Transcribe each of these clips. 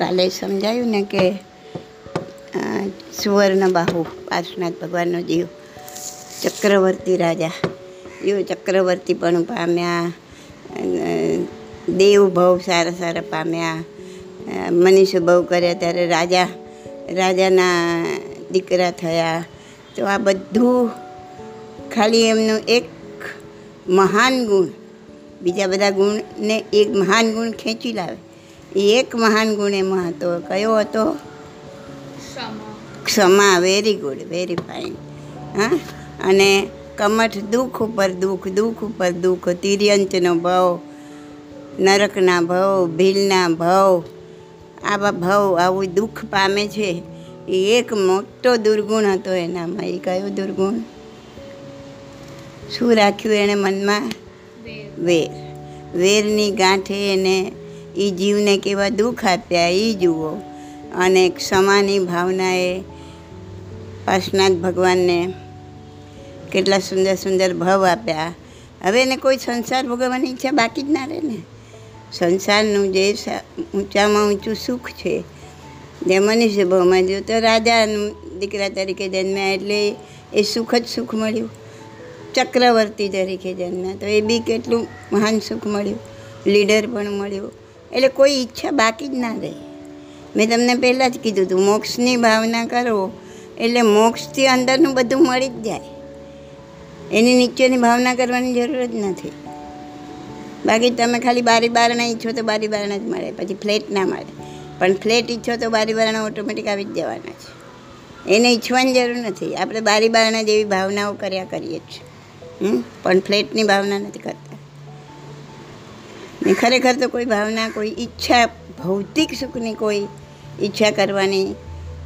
કાલે સમજાયું ને કે સુવર્ણ સુવર્ણબાહુ પાર્શનાથ ભગવાનનો જીવ, ચક્રવર્તી રાજા. એવો ચક્રવર્તી પણ પામ્યા દેવ ભાવ સારા સારા પામ્યા. બહુ કર્યા ત્યારે રાજા, રાજાના દીકરા થયા. તો આ બધું ખાલી એમનું એક મહાન ગુણ, બીજા બધા ગુણને એક મહાન ગુણ ખેંચી લાવે. એ એક મહાન ગુણ એમાં હતો. કયો હતો? ક્ષમા. વેરી ગુડ વેરી ફાઇન હા? અને કમઠ દુઃખ ઉપર દુઃખ દુઃખ ઉપર દુઃખ તિર્યંચનો ભાવ નરકના ભાવ ભીલના ભાવ આવા ભાવ આવું દુઃખ પામે છે એ એક મોટો દુર્ગુણ હતો એનામાં. એ કયો દુર્ગુણ? શું રાખ્યું એણે મનમાં? વેર. વેરની ગાંઠે એને એ જીવને કેવા દુઃખ આપ્યા એ જુઓ. અને ક્ષમાની ભાવનાએ પાર્શનાથ ભગવાનને કેટલા સુંદર સુંદર ભાવ આપ્યા. હવે એને કોઈ સંસાર ભોગવવાની ઈચ્છા બાકી જ ના રહે ને. સંસારનું જે ઊંચામાં ઊંચું સુખ છે, જે મનુષ્ય ભાવમાં જો તો રાજાનું દીકરા તરીકે જન્મ્યા એટલે એ સુખ જ સુખ મળ્યું. ચક્રવર્તી તરીકે જન્મ્યા, તો એ બી કેટલું મહાન સુખ મળ્યું. લીડર પણ મળ્યું. એટલે કોઈ ઈચ્છા બાકી જ ના રહે. મેં તમને પહેલાં જ કીધું હતું, મોક્ષની ભાવના કરો એટલે મોક્ષથી અંદરનું બધું મળી જ જાય. એની નીચેની ભાવના કરવાની જરૂર જ નથી. બાકી તમે ખાલી બારી બારણા ઈચ્છો તો બારી બારણા જ મળે, પછી ફ્લેટ ના મળે. પણ ફ્લેટ ઈચ્છો તો બારી બારણા ઓટોમેટિક આવી જ જવાના છે. એને ઈચ્છવાની જરૂર નથી. આપણે બારી બારણા જેવી ભાવનાઓ કર્યા કરીએ છીએ? પણ ફ્લેટની ભાવના નથી કરતા. ને ખરેખર તો કોઈ ભાવના, કોઈ ઈચ્છા, ભૌતિક સુખની કોઈ ઈચ્છા કરવાની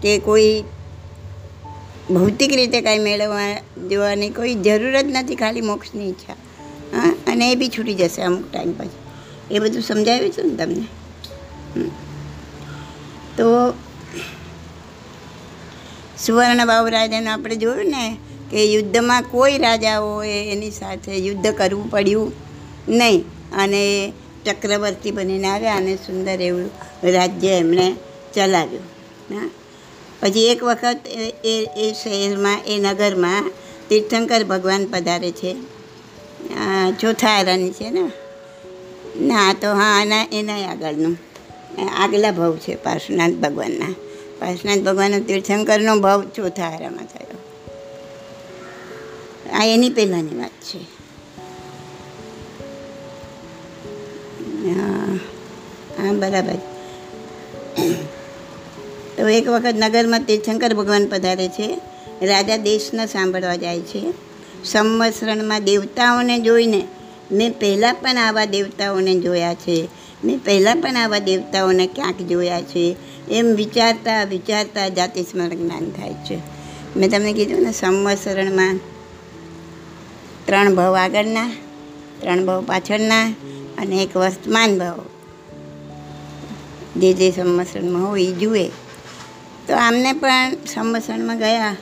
કે કોઈ ભૌતિક રીતે કાંઈ મેળવવા જોવાની કોઈ જરૂર જ નથી, ખાલી મોક્ષની ઈચ્છા. હા, અને એ બી છૂટી જશે અમુક ટાઈમ પછી. એ બધું સમજાવ્યું હતું ને તમને? તો તો સુવર્ણબાબુ રાજાને આપણે જોયું ને કે યુદ્ધમાં કોઈ રાજાઓએ એની સાથે યુદ્ધ કરવું પડ્યું નહીં. અને ચક્રવર્તી બનીને આવ્યા અને સુંદર એવું રાજ્ય એમણે ચલાવ્યું. હા. પછી એક વખત એ એ શહેરમાં, એ નગરમાં તીર્થંકર ભગવાન પધારે છે. ચોથા આરાની છે ને? ના, તો હા આના એના આગળનું. આગલા ભાવ છે પાર્શ્વનાથ ભગવાનના. પાર્શ્વનાથ ભગવાનનો તીર્થંકરનો ભાવ ચોથા આરામાં થયો. આ એની પહેલાંની વાત છે. બરાબર. તો એક વખત નગરમાં તીર્થંકર ભગવાન પધારે છે. રાજા દેશને સાંભળવા જાય છે. સંવત્સરણમાં દેવતાઓને જોઈને મેં પહેલાં પણ આવા દેવતાઓને જોયા છે. મેં પહેલાં પણ આવા દેવતાઓને ક્યાંક જોયા છે. એમ વિચારતા વિચારતા જાતિ સ્મરણ જ્ઞાન થાય છે. મેં તમને કીધું ને, સંવત્સરણમાં ત્રણ ભાવ આગળના, ત્રણ ભાવ પાછળના અને એક વર્તમાન ભાવ. જે જે સંવત્સરમાં હોય એ જુએ. તો આમને પણ સંવત્સરમાં ગયા.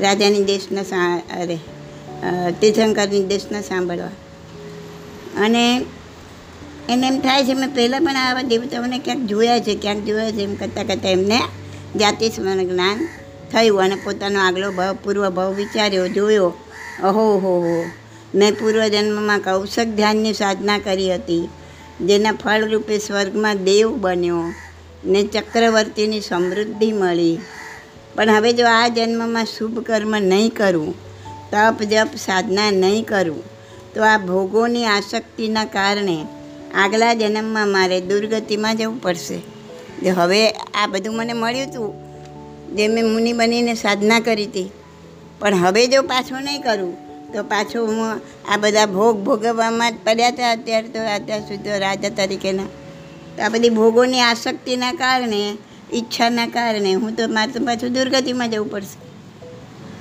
રાજાની દેશના અરે તીર્થંકરની દેશના સાંભળવા. અને એને એમ થાય છે, મેં પહેલાં પણ આવા દેવતાઓને ક્યાંક જોયા છે, ક્યાંક જોયા છે, એમ કરતાં કરતાં એમને જાતિ જ્ઞાન થયું અને પોતાનો આગલો ભાવ, પૂર્વ ભાવ વિચાર્યો, જોયો. અહો, હો હો. મેં પૂર્વજન્મમાં કૌશક ધ્યાનની સાધના કરી હતી. જેના ફળરૂપે સ્વર્ગમાં દેવ બન્યો ને ચક્રવર્તીની સમૃદ્ધિ મળી. પણ હવે જો આ જન્મમાં શુભ કર્મ નહીં કરું, તપ જપ સાધના નહીં કરું, તો આ ભોગોની આસક્તિના કારણે આગલા જન્મમાં મારે દુર્ગતિમાં જવું પડશે. જો હવે આ બધું મને મળ્યું હતું જે મેં મુનિ બનીને સાધના કરી હતી, પણ હવે જો પાછું નહીં કરું તો પાછું હું આ બધા ભોગ ભોગવવામાં જ પડ્યા હતા અત્યારે તો અત્યાર સુધી રાજા તરીકેના. તો આ બધી ભોગોની આસક્તિના કારણે, ઈચ્છાના કારણે હું તો મારે તો પાછું દુર્ગતિમાં જવું પડશે.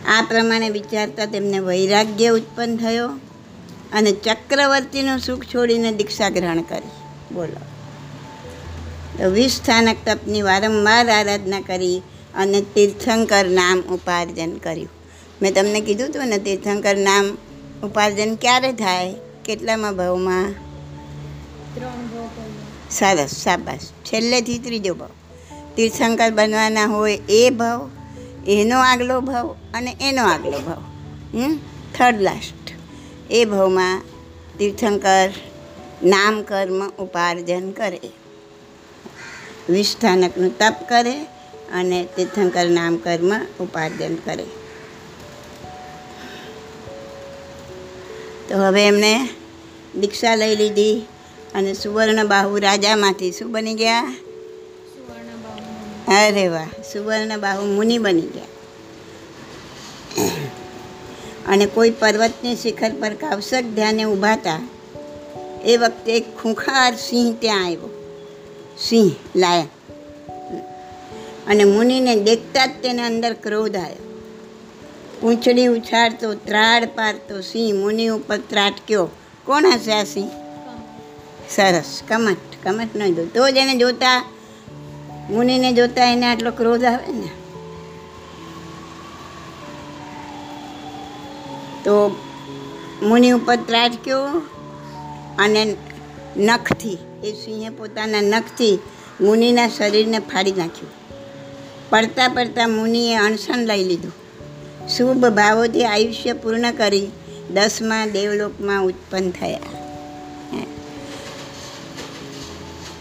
આ પ્રમાણે વિચારતા તેમને વૈરાગ્ય ઉત્પન્ન થયો અને ચક્રવર્તીનું સુખ છોડીને દીક્ષા ગ્રહણ કરી. બોલો. તો વીસ સ્થાનક તપની વારંવાર આરાધના કરી અને તીર્થંકર નામ ઉપાર્જન કર્યું. મેં તમને કીધું હતું ને, તીર્થંકર નામ ઉપાર્જન ક્યારે થાય? કેટલામાં ભાવમાં? સરસ શાબાશ. છેલ્લેથી ત્રીજો ભાવ. તીર્થંકર બનવાના હોય એ ભાવ, એનો આગલો ભાવ અને એનો આગલો ભાવ. હમ? થર્ડ લાસ્ટ એ ભાવમાં તીર્થંકર નામ કર્મ ઉપાર્જન કરે. વિષ્ઠાનકનું તપ કરે અને તીર્થંકર નામ કર્મ ઉપાર્જન કરે. તો હવે એમણે દીક્ષા લઈ લીધી અને સુવર્ણ બાહુ રાજામાંથી શું બની ગયા? અરે વાહ સુવર્ણ બાહુ મુનિ બની ગયા. અને કોઈ પર્વતની શિખર પર કાવસક ધ્યાને ઊભા હતા એ વખતે એક ખૂંખાર સિંહ ત્યાં આવ્યો. સિંહ લાયા અને મુનિને દેખતા જ તેને અંદર ક્રોધ આવ્યો. પૂંછડી ઉછાળતો ત્રાડ પારતો સિંહ મુનિ ઉપર ત્રાટક્યો. કોણ હશે આ સિંહ? સરસ. કમટ કમટ નહીં દો તો જ એને જોતા, મુનિને જોતા એને આટલો ક્રોધ આવે ને. તો મુનિ ઉપર ત્રાટક્યો અને નખથી, એ સિંહે પોતાના નખથી મુનિના શરીરને ફાડી નાખ્યું. પડતા પડતા મુનિએ અણસણ લઈ લીધું. શુભ ભાવોથી આયુષ્ય પૂર્ણ કરી દસમા દેવલોકમાં ઉત્પન્ન થયા.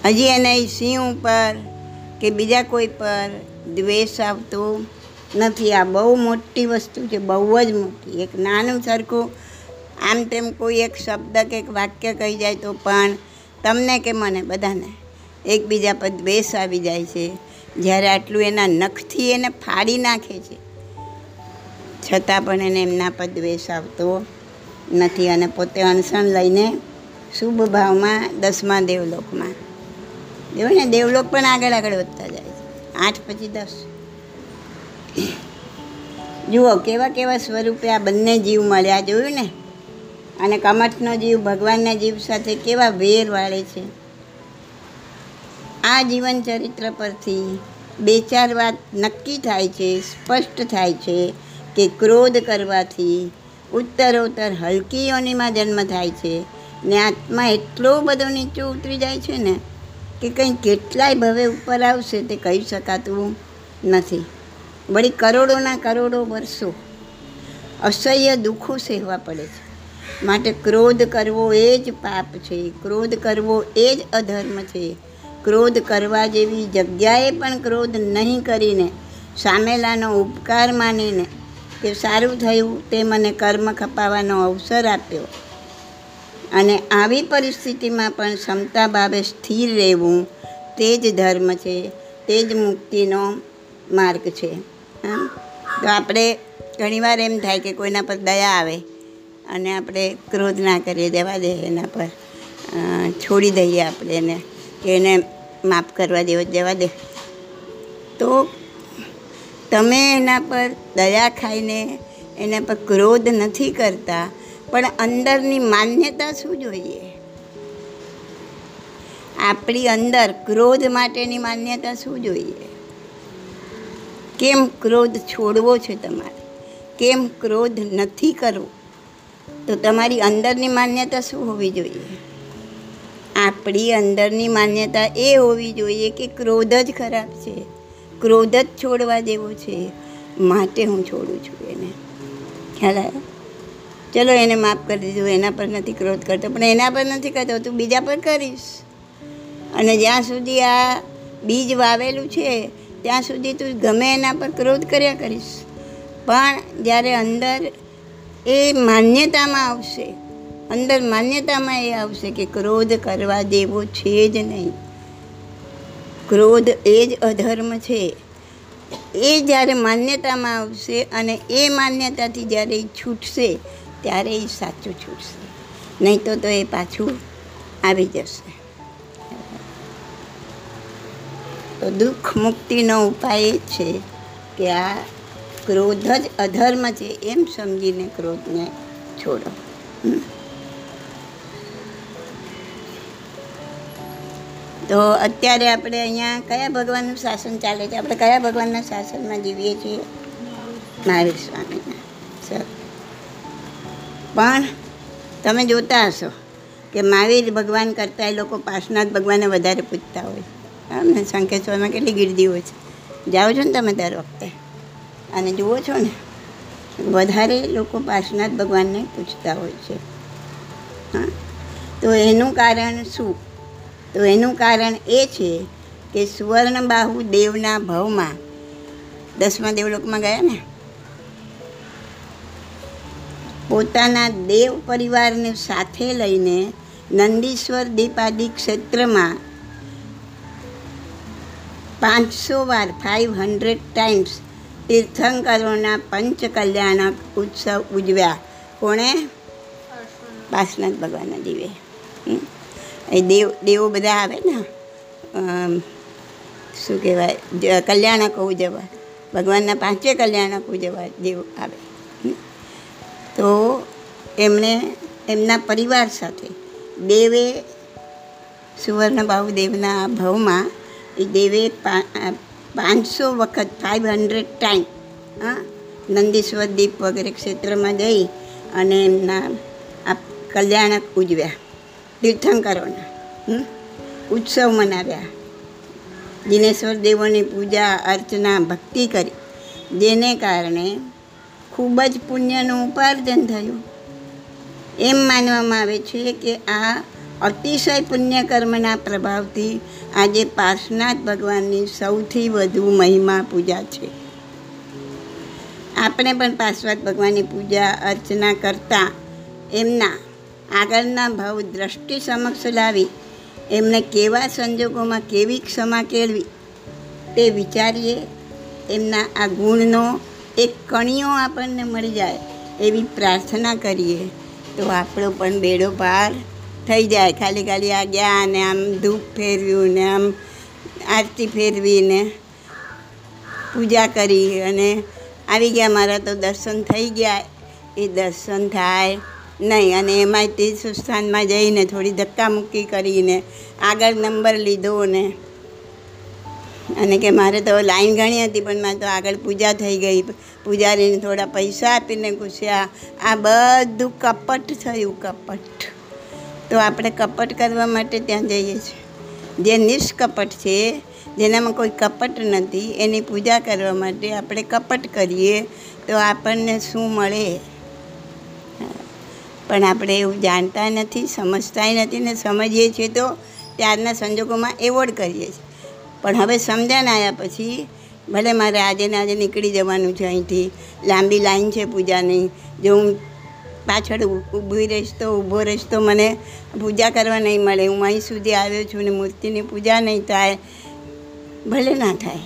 હજી એને સિંહ ઉપર કે બીજા કોઈ પર દ્વેષ આવતો નથી. આ બહુ મોટી વસ્તુ છે, બહુ જ મોટી. એક નાનું સરખું, આમ તેમ કોઈ એક શબ્દ કે એક વાક્ય કહી જાય તો પણ તમને કે મને બધાને? એકબીજા પર દ્વેષ આવી જાય છે. જ્યારે આટલું એના નખથી એને ફાડી નાખે છે છતાં પણ એને એમના પર દ્વેષ આવતો નથી અને પોતે અણસણ લઈને શુભ ભાવમાં દસમા દેવલોકમાં. જો ને, દેવલોક પણ આગળ આગળ વધતા જાય છે. આઠ પછી દસ. જુઓ, કેવા કેવા સ્વરૂપે આ બંને જીવ મળ્યા, જોયું ને? અને કમઠનો જીવ ભગવાનના જીવ સાથે કેવા વેર વાળે છે. આ જીવન ચરિત્ર પરથી બે ચાર વાત નક્કી થાય છે, સ્પષ્ટ થાય છે. કે ક્રોધ કરવાથી ઉત્તરોત્તર હલકી યોનિમાં જન્મ થાય છે ને આત્મા એટલો બધો નીચો ઉતરી જાય છે ને કે કંઈ કેટલાય ભવે ઉપર આવશે તે કહી શકાતું નથી. વળી કરોડોના કરોડો વર્ષો અસહ્ય દુઃખો સહેવા પડે છે. માટે ક્રોધ કરવો એ જ પાપ છે, ક્રોધ કરવો એ જ અધર્મ છે. ક્રોધ કરવા જેવી જગ્યાએ પણ ક્રોધ નહીં કરીને સામેલાનો ઉપકાર માનીને કે સારું થયું તે મને કર્મ ખપાવવાનો અવસર આપ્યો. અને આવી પરિસ્થિતિમાં પણ ક્ષમતા ભાવે સ્થિર રહેવું તે જ ધર્મ છે, તે જ મુક્તિનો માર્ગ છે. હા તો આપણે ઘણીવાર એમ થાય કે કોઈના પર દયા આવે અને આપણે ક્રોધ ના કરીએ, દેવા દે એના પર. છોડી દઈએ આપણે એને, કે એને માફ કરવા દેવો, દેવા દે. તો તમે એના પર દયા ખાઈને એના પર ક્રોધ નથી કરતા, પણ અંદરની માન્યતા શું જોઈએ? આપણી અંદર ક્રોધ માટેની માન્યતા શું જોઈએ? કેમ ક્રોધ છોડવો છે તમારે? કેમ ક્રોધ નથી કરવો? તો તમારી અંદરની માન્યતા શું હોવી જોઈએ? આપણી અંદરની માન્યતા એ હોવી જોઈએ કે ક્રોધ જ ખરાબ છે. ક્રોધ જ છોડવા જેવો છે માટે હું છોડું છું એને. ખ્યાલ આવ્યો? ચલો એને માફ કરી દીધું, એના પર નથી ક્રોધ કરતો, પણ એના પર નથી કરતો, તું બીજા પર કરીશ. અને જ્યાં સુધી આ બીજ વાવેલું છે, ત્યાં સુધી તું ગમે એના પર ક્રોધ કર્યા કરીશ. પણ જ્યારે અંદર એ માન્યતામાં આવશે, અંદર માન્યતામાં એ આવશે કે ક્રોધ કરવા દેવો છે જ નહીં. ક્રોધ એ જ અધર્મ છે. એ જ્યારે માન્યતામાં આવશે અને એ માન્યતાથી જ્યારે એ છૂટશે, ત્યારે એ સાચું છૂટશે. નહીં તો તો એ પાછું આવી જશે. તો દુઃખ મુક્તિનો ઉપાય એ છે કે આ ક્રોધ જ અધર્મ છે. એમ સમજીને ક્રોધને છોડો. તો અત્યારે આપણે અહીંયા કયા ભગવાનનું શાસન ચાલે છે? આપણે કયા ભગવાનના શાસનમાં જીવીએ છીએ? મહાવીર સ્વામીના. સર. પણ તમે જોતા હશો કે મહાવીર ભગવાન કરતાં એ લોકો પાર્શનાથ ભગવાનને વધારે પૂજતા હોય. હા ને શંકેશ્વરમાં કેટલી ગીર્દીઓ છે. જાઓ છો ને તમે દર વખતે? અને જુઓ છો ને, વધારે લોકો પાર્શનાથ ભગવાનને પૂજતા હોય છે. હા? તો એનું કારણ શું? તો એનું કારણ એ છે કે સુવર્ણબાહુ દેવના ભવમાં દસમા દેવલોકમાં ગયા ને? પોતાના દેવ પરિવારને સાથે લઈને નંદીશ્વર દીપાદી ક્ષેત્રમાં પાંચસો વાર ફાઇવ હંડ્રેડ ટાઈમ્સ તીર્થંકરોના પંચકલ્યાણક ઉત્સવ ઉજવ્યા. કોણે? પાર્શનાથ ભગવાનના દીવે એ દેવ, દેવો બધા આવે ને. શું કહેવાય? કલ્યાણક ઉજવવા ભગવાનના પાંચે કલ્યાણક ઉજવવા દેવ આવે. તો એમણે એમના પરિવાર સાથે દેવે સુવર્ણબાહુદેવના ભવમાં એ દેવે પાંચસો વખત ફાઇવ હંડ્રેડ ટાઈમ હા નંદીશ્વર દીપ વગેરે ક્ષેત્રમાં જઈ અને એમના આ કલ્યાણક ઉજવ્યા. તીર્થંકરોના? ઉત્સવ મનાવ્યા. દિનેશ્વર દેવોની પૂજા, અર્ચના, ભક્તિ કરી. જેને કારણે ખૂબ જ પુણ્યનું ઉપાર્જન થયું. એમ માનવામાં આવે છે કે આ અતિશય પુણ્ય કર્મના પ્રભાવથી આજે પાર્શનાથ ભગવાનની સૌથી વધુ મહિમા પૂજા છે. આપણે પણ પાર્શ્વનાથ ભગવાનની પૂજા, અર્ચના કરતાં એમના આગળના ભાવ દ્રષ્ટિ સમક્ષ લાવી, એમને કેવા સંજોગોમાં કેવી ક્ષમા કેળવી, તે વિચારીએ એમના આ ગુણનો એક કણિયો આપણને મળી જાય એવી પ્રાર્થના કરીએ. તો આપણો પણ બેડો પાર થઈ જાય. ખાલી ખાલી આ ગયા અને આમ ધૂપ ફેરવ્યું ને આમ આરતી ફેરવીને પૂજા કરી અને આવી ગયા. મારા તો દર્શન થઈ ગયા. એ દર્શન થાય નહીં, અને એમાંય તે સંસ્થાનમાં જઈને થોડી ધક્કામુક્કી કરીને આગળ નંબર લીધો ને અને કે મારે તો લાઈન ઘણી હતી, પણ મારે તો આગળ પૂજા થઈ ગઈ. પૂજારીને થોડા પૈસા આપીને ઘૂસ્યા. આ બધું કપટ થયું, કપટ. તો આપણે કપટ કરવા માટે ત્યાં જઈએ છીએ. જે નિષ્કપટ છે, જેનામાં કોઈ કપટ નથી, એની પૂજા કરવા માટે આપણે કપટ કરીએ તો આપણને શું મળે? પણ આપણે એવું જાણતા નથી સમજતાય નથી ને સમજીએ છીએ તો ત્યારના સંજોગોમાં એવોર્ડ કરીએ છીએ. પણ હવે સમજણ આવ્યા પછી ભલે મારે આજે ને આજે નીકળી જવાનું છે અહીંથી, લાંબી લાઈન છે પૂજાની, જો હું પાછળ ઊભી રહીશ તો, ઊભો રહીશ તો મને પૂજા કરવા નહીં મળે. હું અહીં સુધી આવ્યો છું ને મૂર્તિની પૂજા નહીં થાય, ભલે ના થાય.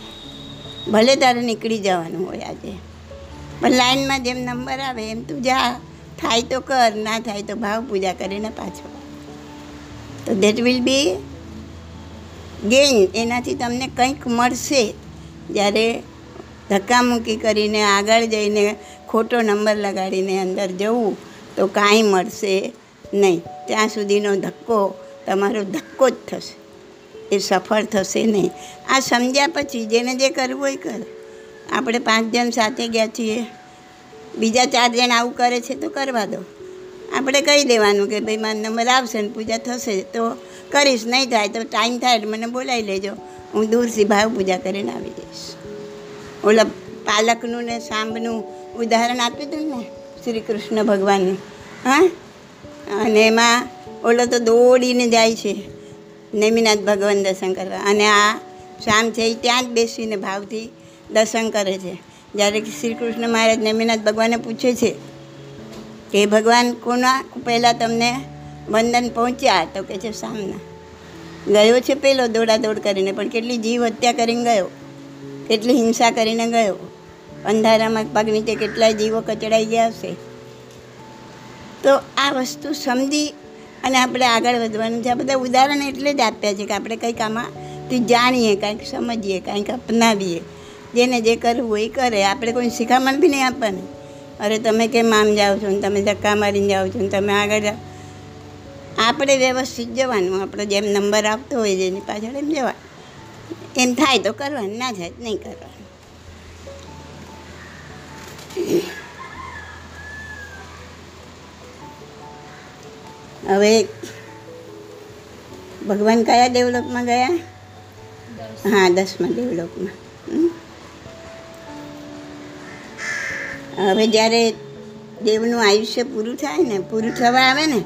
ભલે તારે નીકળી જવાનું હોય આજે. પણ લાઈનમાં જેમ નંબર આવે એમ તું જા. થાય તો કર, ના થાય તો ભાવ પૂજા કરીને પાછો. તો દેટ વિલ બી ગેઇન એનાથી તમને કંઈક મળશે. જ્યારે ધક્કામુક્કી કરીને આગળ જઈને ખોટો નંબર લગાડીને અંદર જવું, તો કાંઈ મળશે નહીં. ત્યાં સુધીનો ધક્કો, તમારો ધક્કો જ થશે. એ સફળ થશે નહીં. આ સમજ્યા પછી જેને જે કરવું હોય કરે. આપણે પાંચ જણ સાથે ગયા છીએ. બીજા ચાર જણ આવું કરે છે તો કરવા દો. આપણે કહી દેવાનું કે ભાઈ, મારો નંબર આવશે ને પૂજા થશે તો કરીશ, નહીં થાય તો ટાઈમ થાય એટલે મને બોલાવી લેજો. હું દૂરથી ભાવ પૂજા કરીને આવી જઈશ. ઓલા પાલકનું ને સાંભનું ઉદાહરણ આપ્યું હતું ને શ્રી કૃષ્ણ ભગવાનનું, હા? અને એમાં ઓલો તો દોડીને જાય છે, નેમિનાથ ભગવાન દર્શન કરવા. અને આ શામ છે એ ત્યાં જ બેસીને ભાવથી દર્શન કરે છે. જ્યારે શ્રી કૃષ્ણ મહારાજ નેમિનાથ ભગવાને પૂછે છે કે ભગવાન કોના પહેલાં તમને વંદન પહોંચ્યા? તો કે છે સામના. ગયો છે પેલો દોડા દોડ કરીને, પણ કેટલી જીવ હત્યા કરીને ગયો, કેટલી હિંસા કરીને ગયો. અંધારામાં પગ નીચે કેટલાય જીવો કચડાઈ ગયા હશે. તો આ વસ્તુ સમજી અને આપણે આગળ વધવાનું છે. આ બધા ઉદાહરણ એટલે જ આપ્યા છે કે આપણે કંઈક આમાંથી જાણીએ, કંઈક સમજીએ, કંઈક અપનાવીએ. જેને જે કરવું હોય એ કરે. આપણે કોઈ શિખામણ બી નહીં આપવાની. અરે તમે કેમ આમ જાઓ છો ને તમે ધક્કા મારીને જાઓ છો ને તમે આગળ જાઓ. આપણે વ્યવસ્થિત જવાનું. આપણો જેમ નંબર આપતો હોય જેની પાછળ એમ જવાનું. એમ થાય તો કરવાનું ના થાય નહીં કરવાનું. હવે ભગવાન કયા ડેવલપમાં ગયા? હા દસમા દેવલોકમાં હવે જ્યારે દેવનું આયુષ્ય પૂરું થાય ને, પૂરું થવા આવે ને,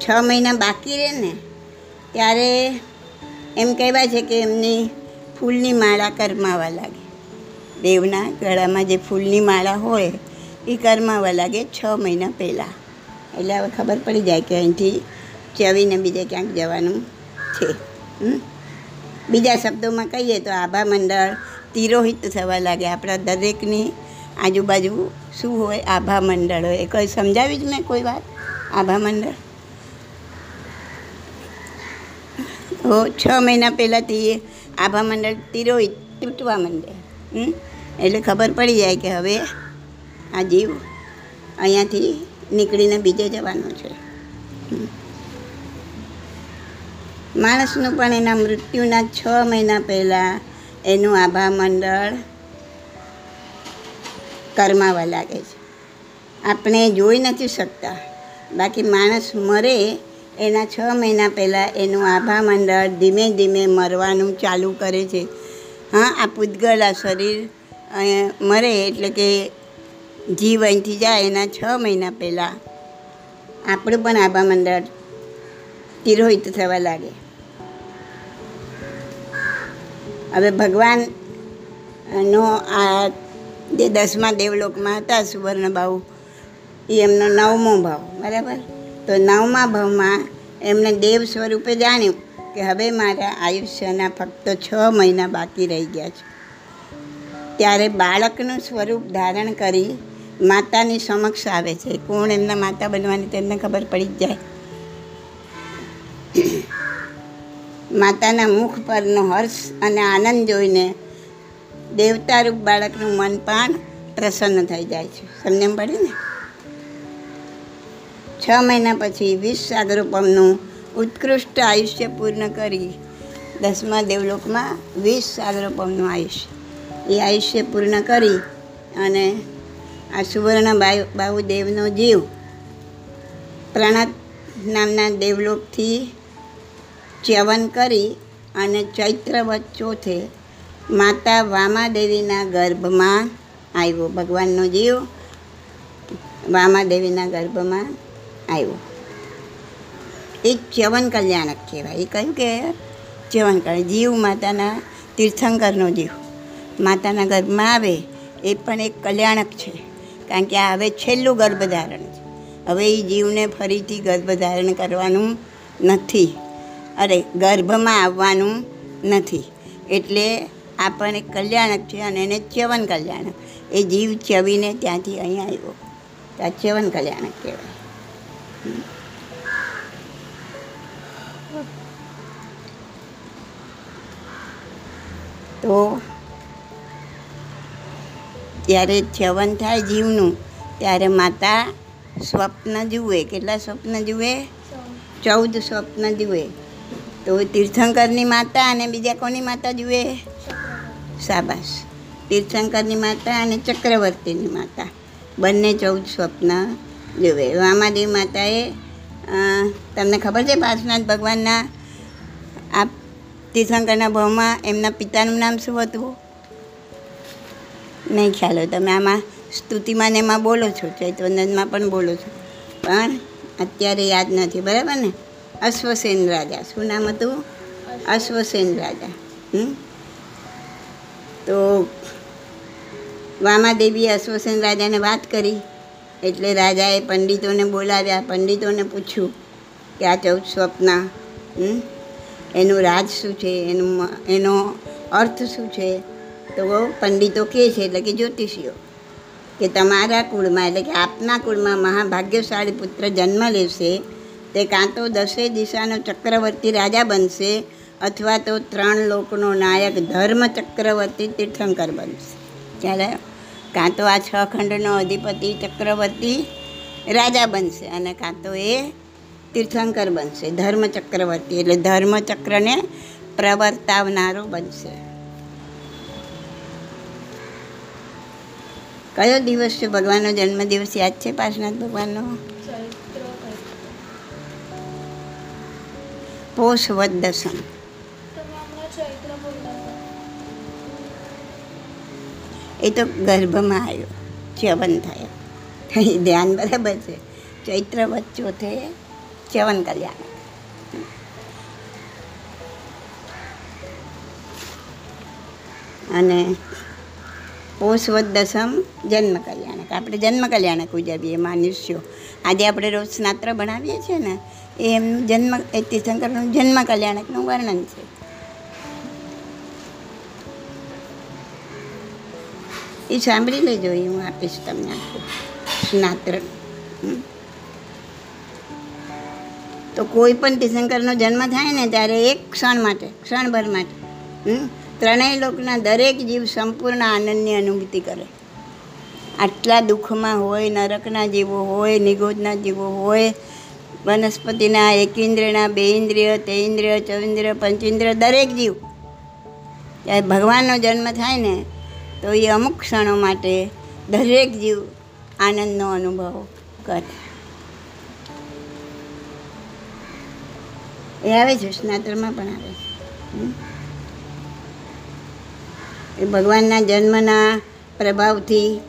છ મહિના બાકી રહે ને, ત્યારે એમ કહેવાય છે કે એમની ફૂલની માળા કરમાવા લાગે. દેવના ગળામાં જે ફૂલની માળા હોય, એ કરમાવા લાગે છ મહિના પહેલાં. એટલે હવે ખબર પડી જાય કે અહીંથી ચવીને બીજે ક્યાંક જવાનું છે? બીજા શબ્દોમાં કહીએ તો આભા મંડળ તિરોહિત થવા લાગે. આપણા દરેકની આજુબાજુ શું હોય? આભા મંડળ હોય. એ કોઈ સમજાવી જ મેં કોઈ વાત? આભા મંડળ? હો, છ મહિના પહેલાંથી એ આભા મંડળ તિરોહિત, તૂટવા માંડે? એટલે ખબર પડી જાય કે હવે આ જીવ અહીંયાથી નીકળીને બીજે જવાનો છે. માણસનું પણ એના મૃત્યુના છ મહિના પહેલાં એનું આભા મંડળ કરમાવા લાગે છે. આપણે જોઈ નથી શકતા. બાકી માણસ મરે એના છ મહિના પહેલાં એનું આભા મંડળ ધીમે ધીમે મરવાનું ચાલુ કરે છે. હા, આ પૂતગળ આ શરીર મરે એટલે કે જીવ અહીંથી જાય એના છ મહિના પહેલાં. આપણું પણ આભા મંડળ તિરોહિત થવા લાગે. હવે ભગવાન નો આ જે દસમા દેવલોકમાં હતા સુવર્ણબાહુ એ એમનો નવમો ભાવ, બરાબર? તો નવમા ભાવમાં એમને દેવ સ્વરૂપે જાણ્યું કે હવે મારા આયુષ્યના ફક્ત છ મહિના બાકી રહી ગયા છે. ત્યારે બાળકનું સ્વરૂપ ધારણ કરી માતાની સમક્ષ આવે છે. કોણ એમના માતા બનવાની તેમને ખબર પડી જ જાય. માતાના મુખ પરનો હર્ષ અને આનંદ જોઈને દેવતારૂપ બાળકનું મન પણ પ્રસન્ન થઈ જાય છે. સમજણ પડી ને? છ મહિના પછી વીસ સાગરોપમનું ઉત્કૃષ્ટ આયુષ્ય પૂર્ણ કરી દસમા દેવલોકમાં વીસ સાગરોપમનું આયુષ્ય. એ આયુષ્ય પૂર્ણ કરી અને આ સુવર્ણ બાહુદેવનો જીવ પ્રણત નામના દેવલોકથી ચ્યવન કરી અને ચૈત્રવત ચોથે માતા વામાદેવીના ગર્ભમાં આવ્યો, ભગવાનનો જીવ વામાદેવીના ગર્ભમાં આવ્યો. એ ચ્યવન કલ્યાણક કહેવાય. એ કહ્યું કે ચ્યવન કલ્યાણ, જીવ માતાના તીર્થંકરનો જીવ. માતાના ગર્ભમાં આવે એ પણ એક કલ્યાણક છે, કારણ કે આ હવે છેલ્લું ગર્ભધારણ છે. હવે એ જીવને ફરીથી ગર્ભધારણ કરવાનું નથી. અરે, ગર્ભમાં આવવાનું નથી. એટલે આ પણ એક કલ્યાણક છે અને એને ચ્યવન કલ્યાણક. એ જીવ ચવીને ત્યાંથી અહીંયા આવ્યો. આ ચ્યવન કલ્યાણક કહેવાય. તો જ્યારે ચ્યવન થાય જીવનું, ત્યારે માતા સ્વપ્ન જુએ. કેટલા સ્વપ્ન જુએ? ચૌદ સ્વપ્ન જુએ. તો તીર્થંકરની માતા અને બીજા કોની માતા જુએ? શાબાશ. તીર્થંકરની માતા અને ચક્રવર્તીની માતા. બંને ચૌદ સ્વપ્ન જોવે. વામાદેવી માતાએ તમને ખબર છે પાર્શનાથ ભગવાનના આ તીર્થંકરના ભાવમાં એમના પિતાનું નામ શું હતું? નહીં ખ્યાલ હોય. તમે આમાં સ્તુતિમાં ને એમાં બોલો છો ચૈતવંદનમાં પણ બોલો છો. પણ અત્યારે યાદ નથી બરાબર ને? અશ્વસેન રાજા. શું નામ હતું? અશ્વસેન રાજા. હમ? તો વામાદેવીએ અશ્વસેન રાજાને વાત કરી. એટલે રાજાએ પંડિતોને બોલાવ્યા. પંડિતોને પૂછ્યું કે આ ચૌદ સ્વપ્ન? એનું રાજ શું છે? એનું એનો અર્થ શું છે? તો પંડિતો કહે છે, એટલે કે જ્યોતિષીઓ, કે તમારા કુળમાં, એટલે કે આપના કુળમાં મહાભાગ્યશાળી પુત્ર જન્મ લેશે. તે કાં તો દસે દિશાનો ચક્રવર્તી રાજા બનશે અથવા તો ત્રણ લોકનો નાયક ધર્મ ચક્રવર્તી તીર્થંકર બનશે. ત્યારે કાં તો આ છ ખંડનો અધિપતિ ચક્રવર્તી રાજા બનશે અને કાં તો એ તીર્થંકર બનશે ધર્મ ચક્રવર્તી. એટલે ધર્મચક્રને પ્રવર્તાવનારો બનશે. કયો દિવસ છે? ભગવાનનો જન્મદિવસ યાદ છે પાર્શનાથ ભગવાનનો? પોષ વદ દસમ. એ તો ગર્ભમાં આવ્યો, ચ્યવન થયો. ધ્યાન બરાબર છે. ચૈત્ર વચ્ચોથે ચોથે ચ્યવન કલ્યાણ. અને પોષવદ દસમ જન્મ કલ્યાણક. આપણે જન્મ કલ્યાણક ઉજવીએ માનુષ્યો. આજે આપણે રોજ સ્નાત્ર ભણાવીએ છીએ ને, એ એમનું જન્મ, એ તીર્થંકરનું જન્મ કલ્યાણકનું વર્ણન છે. એ સાંભળી લેજો એ હું આપીશ તમને આખું. સ્નાત્ર તો કોઈ પણ તીર્થંકરનો જન્મ થાય ને ત્યારે એક ક્ષણ માટે, ક્ષણભર માટે ત્રણેય લોકના દરેક જીવ સંપૂર્ણ આનંદની અનુભૂતિ કરે. આટલા દુઃખમાં હોય, નરકના જીવો હોય, નિગોદના જીવો હોય, વનસ્પતિના એકેન્દ્રિયના બે ઇન્દ્રિય, તે ઇન્દ્રિય ચવિન્દ્રિય પંચેન્દ્રિય દરેક જીવ. ત્યારે ભગવાનનો જન્મ થાય ને તો એ અમુક ક્ષણો માટે દરેક જીવ આનંદનો અનુભવ કરે. એ આવે છે, સ્નાતરમાં પણ આવે છે. એ ભગવાનના જન્મના પ્રભાવથી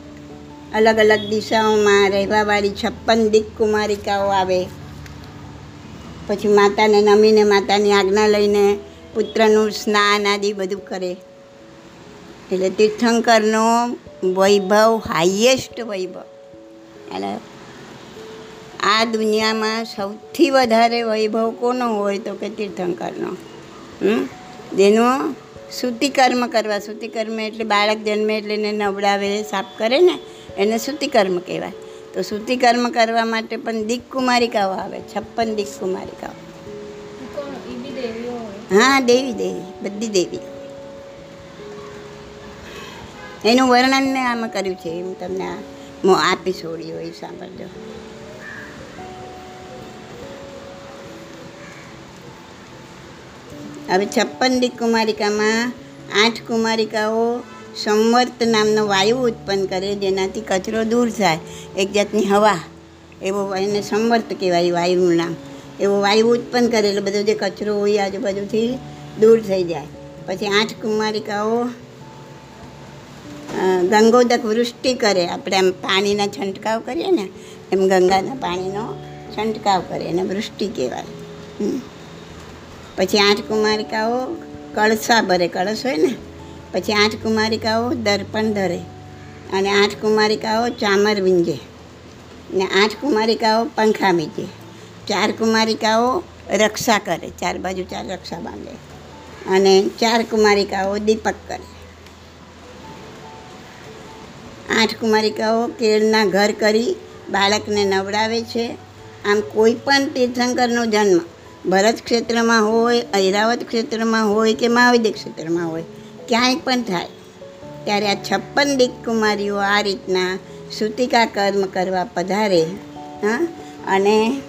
અલગ અલગ દિશાઓમાં રહેવાવાળી છપ્પન દીક કુમારિકાઓ આવે. પછી માતાને નમીને માતાની આજ્ઞા લઈને પુત્રનું સ્નાન આદિ બધું કરે. એટલે તીર્થંકરનો વૈભવ હાઈએસ્ટ વૈભવ. એટલે આ દુનિયામાં સૌથી વધારે વૈભવ કોનો હોય તો કે તીર્થંકરનો? હમ? જેનો શ્રુતિકર્મ કરવા. શુદ્ધિકર્મ એટલે બાળક જન્મે એટલે એને નવડાવે સાફ કરે ને એને શ્રુતિકર્મ કહેવાય. તો શુદ્ધિકર્મ કરવા માટે પણ દીક કુમારિકાઓ આવે છપ્પન દીક કુમારિકાઓ ઈ કોણ એ બી દેવીઓ હોય. હા દેવી દેવી બધી દેવી એનું વર્ણન મેં આમાં કર્યું છે હું તમને આ મો- છોડી હોય સાંભળજો. હવે છપ્પન દીક કુમારિકામાં આઠ કુમારિકાઓ સંવર્ત નામનો વાયુ ઉત્પન્ન કરે, જેનાથી કચરો દૂર થાય. એક જાતની હવા, એવો એને સંવર્ત કહેવાય વાયુનું નામ. એવો વાયુ ઉત્પન્ન કરે, એટલે બધો જે કચરો હોય આજુબાજુથી દૂર થઈ જાય. પછી આઠ કુમારિકાઓ ગંગોદક વૃષ્ટિ કરે. આપણે આમ પાણીના છંટકાવ કરીએ ને, એમ ગંગાના પાણીનો છંટકાવ કરે એને વૃષ્ટિ કહેવાય. પછી આઠ કુમારિકાઓ કળશા ભરે, કળશ હોય ને, પછી આઠ કુમારિકાઓ દર્પણ ધરે અને આઠ કુમારિકાઓ ચામર વીંજે ને આઠ કુમારિકાઓ પંખા વીંજે ચાર કુમારિકાઓ રક્ષા કરે, ચાર બાજુ ચાર રક્ષા બાંધે અને ચાર કુમારિકાઓ દીપક કરે. આઠ કુમારિકાઓ કેળના ઘર કરી બાળકને નવડાવે છે. આમ કોઈ પણ તીર્થંકરનો જન્મ ભરત ક્ષેત્રમાં હોય, ઐરાવત ક્ષેત્રમાં હોય કે મહાવિદ્ય ક્ષેત્રમાં હોય, ક્યાંય પણ થાય, ત્યારે આ છપ્પન દીક કુમારીઓ આ રીતના સૂતિકા કર્મ કરવા પધારે, હા, અને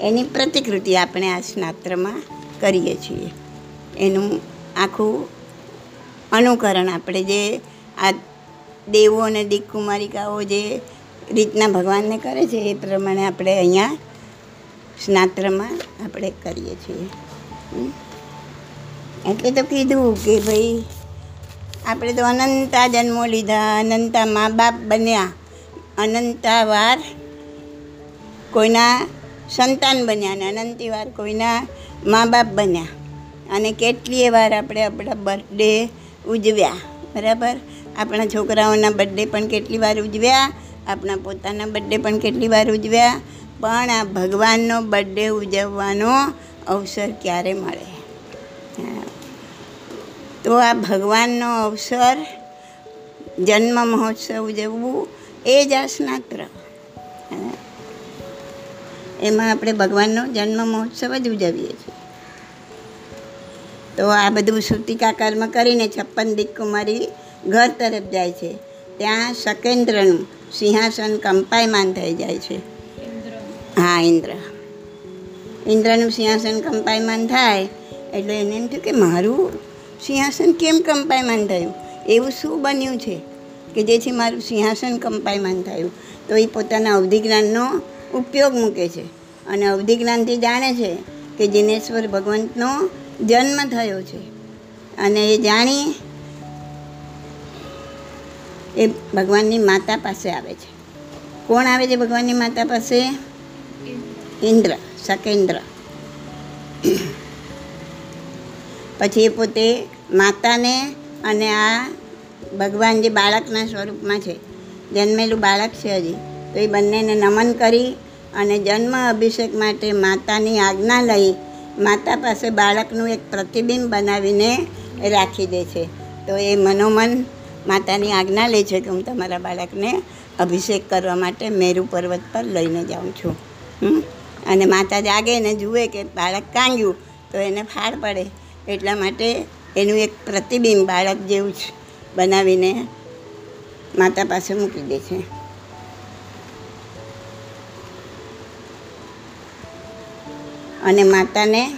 એની પ્રતિકૃતિ આપણે આ સ્નાત્રમાં કરીએ છીએ. એનું આખું અનુકરણ આપણે જે આ દેવો અને દીકુમારિકાઓ જે રીતના ભગવાનને કરે છે એ પ્રમાણે આપણે અહીંયા સ્નાત્રમાં આપણે કરીએ છીએ. એટલે તો કીધું કે ભાઈ આપણે તો અનંતા જન્મો લીધા, અનંતા મા બાપ બન્યા. અનંતા વાર કોઈના સંતાન બન્યા અને અનંતી વાર કોઈના મા બાપ બન્યા. અને કેટલીય વાર આપણે આપણા બર્થડે ઉજવ્યા. બરાબર? આપણા છોકરાઓના બર્થડે પણ કેટલી વાર ઉજવ્યા, આપણા પોતાના બર્થડે પણ કેટલી વાર ઉજવ્યા, પણ આ ભગવાનનો બર્થડે ઉજવવાનો અવસર ક્યારે મળે. તો આ ભગવાનનો અવસર, જન્મ મહોત્સવ ઉજવવું, એ જ આ સ્નાત્ર. એમાં આપણે ભગવાનનો જન્મ મહોત્સવ જ ઉજવીએ છીએ તો આ બધું સૂતિકા કર્મ કરીને છપ્પન દીકકુમારી ઘર તરફ જાય છે. ત્યાં શકેન્દ્રનું સિંહાસન કંપાયમાન થઈ જાય છે. હા, ઇન્દ્ર. ઇન્દ્રનું સિંહાસન કંપાયમાન થાય એટલે એને એમ થયું કે મારું સિંહાસન કેમ કંપાયમાન થયું? એવું શું બન્યું છે કે જેથી મારું સિંહાસન કંપાયમાન થયું? તો એ પોતાના અવધિ જ્ઞાનનો ઉપયોગ મૂકે છે અને અવધિ જ્ઞાનથી જાણે છે કે જિનેશ્વર ભગવંતનો જન્મ થયો છે. અને એ જાણી એ ભગવાનની માતા પાસે આવે છે. કોણ આવે છે ભગવાનની માતા પાસે? ઇન્દ્ર, સકેન્દ્ર. પછી એ પોતે માતાને અને આ ભગવાન જે બાળકના સ્વરૂપમાં છે, જન્મેલું બાળક છે હજી, તો એ બંનેને નમન કરી અને જન્મ અભિષેક માટે માતાની આજ્ઞા લઈ માતા પાસે બાળકનું એક પ્રતિબિંબ બનાવીને રાખી દે છે. તો એ મનોમન માતાની આજ્ઞા લે છે કે હું તમારા બાળકને અભિષેક કરવા માટે મેરુ પર્વત પર લઈને જાઉં છું? અને માતા જાગે ને જુએ કે બાળક કાંગ્યું, તો એને ફાળ પડે. એટલા માટે એનું એક પ્રતિબિંબ બાળક જેવું જ બનાવીને માતા પાસે મૂકી દે છે. અને માતાને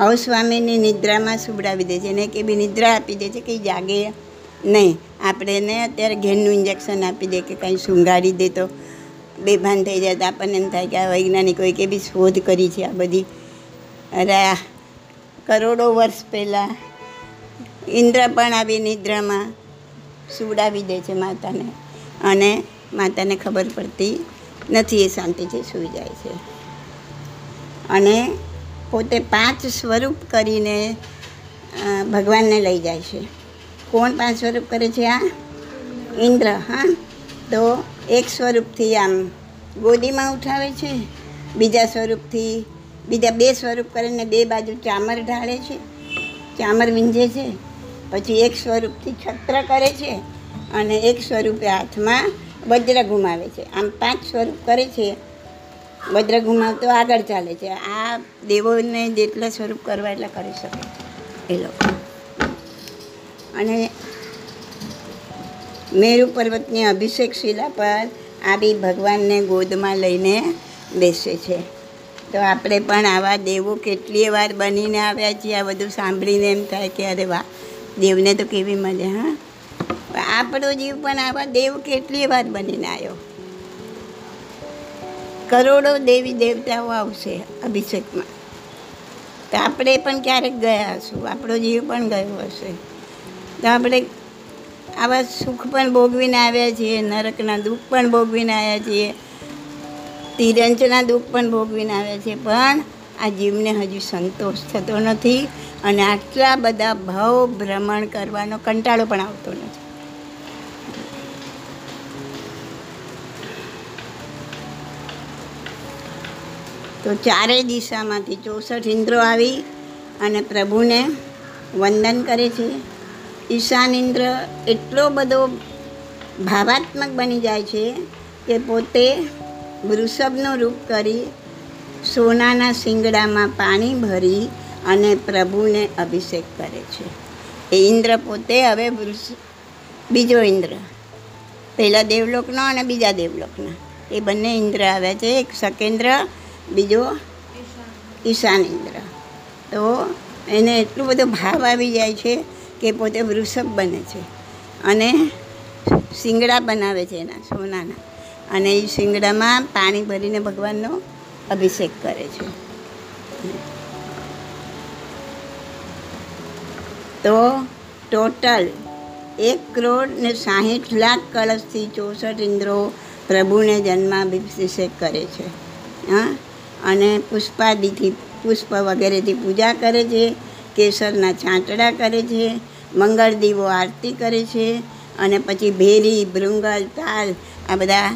અવસ્વામીની નિદ્રામાં સુવડાવી દે છે. એને કે બી નિદ્રા આપી દે છે કે જાગે નહીં. આપણે એને અત્યારે ઘેરનું ઇન્જેક્શન આપી દે કે કંઈ શૃંગારી દે તો બેભાન થઈ જાય તો આપણને એમ થાય કે આ વૈજ્ઞાનિકોએ કે બી શોધ કરી છે આ બધી. અરે કરોડો વર્ષ પહેલાં ઇન્દ્ર પણ આવી નિદ્રામાં સુવડાવી દે છે માતાને. અને માતાને ખબર પડતી નથી એ શાંતિથી સૂઈ જાય છે. અને પોતે પાંચ સ્વરૂપ કરીને ભગવાનને લઈ જાય છે. કોણ પાંચ સ્વરૂપ કરે છે આ? ઇન્દ્ર, હા? તો એક સ્વરૂપથી આમ ગોદીમાં ઉઠાવે છે, બીજા સ્વરૂપથી, બીજા બે સ્વરૂપ કરીને બે બાજુ ચામર ઢાળે છે, ચામર વીંજે છે, પછી એક સ્વરૂપથી છત્ર કરે છે અને એક સ્વરૂપે હાથમાં વજ્ર ઘુમાવે છે. આમ પાંચ સ્વરૂપ કરે છે વજ્ર ઘુમાવતો આગળ ચાલે છે. આ દેવોને જેટલા સ્વરૂપ કરવા એટલા કરી શકે એ લોકો. અને મેરુ પર્વતની અભિષેક શિલા પર આવી ભગવાનને ગોદમાં લઈને બેસે છે. તો આપણે પણ આવા દેવો કેટલી વાર બનીને આવ્યા છીએ, આ બધું સાંભળીને એમ થાય કે અરે વાહ, દેવને તો કેવી મળે હા. આપણો જીવ પણ આવા દેવ કેટલી વાર બનીને આવ્યો? કરોડો દેવી દેવતાઓ આવશે અભિષેકમાં. તો આપણે પણ ક્યારેક ગયા હશું. આપણો જીવ પણ ગયો હશે. તો આપણે આવા સુખ પણ ભોગવીને આવ્યા છીએ, નરકના દુઃખ પણ ભોગવીને આવ્યા છીએ, તિરંજના દુઃખ પણ ભોગવીને આવ્યા છીએ. પણ આ જીવને હજુ સંતોષ થતો નથી અને આટલા બધા ભાવ ભ્રમણ કરવાનો કંટાળો પણ આવતો નથી. તો ચારેય દિશામાંથી ચોસઠ ઇન્દ્રો આવી અને પ્રભુને વંદન કરે છે. ઈશાન ઇન્દ્ર એટલો બધો ભાવાત્મક બની જાય છે કે પોતે વૃષભનું રૂપ કરી સોનાના શિંગડામાં પાણી ભરી અને પ્રભુને અભિષેક કરે છે. એ ઇન્દ્ર પોતે હવે વૃષ, બીજો ઇન્દ્ર. પહેલાં દેવલોકનો અને બીજા દેવલોકના. એ બંને ઇન્દ્ર આવ્યા છે. એક શકેન્દ્ર બીજો? ઈશાન ઇન્દ્ર. તો એને એટલો બધો ભાવ આવી જાય છે કે પોતે વૃષભ બને છે. અને શિંગડા બનાવે છે એના સોનાના. અને એ શિંગડામાં પાણી ભરીને ભગવાનનો અભિષેક કરે છે. તો ટોટલ એક કરોડ ને સાહીઠ લાખ કળશથી ચોસઠ ઇન્દ્રો પ્રભુને જન્માભિષેક કરે છે. હા? અને પુષ્પાદિથી પુષ્પ વગેરેથી પૂજા કરે છે, કેસરના છાંટડા કરે છે, મંગળ દીવો આરતી કરે છે, અને પછી ભેરી ભૃંગલ તાલ આ બધા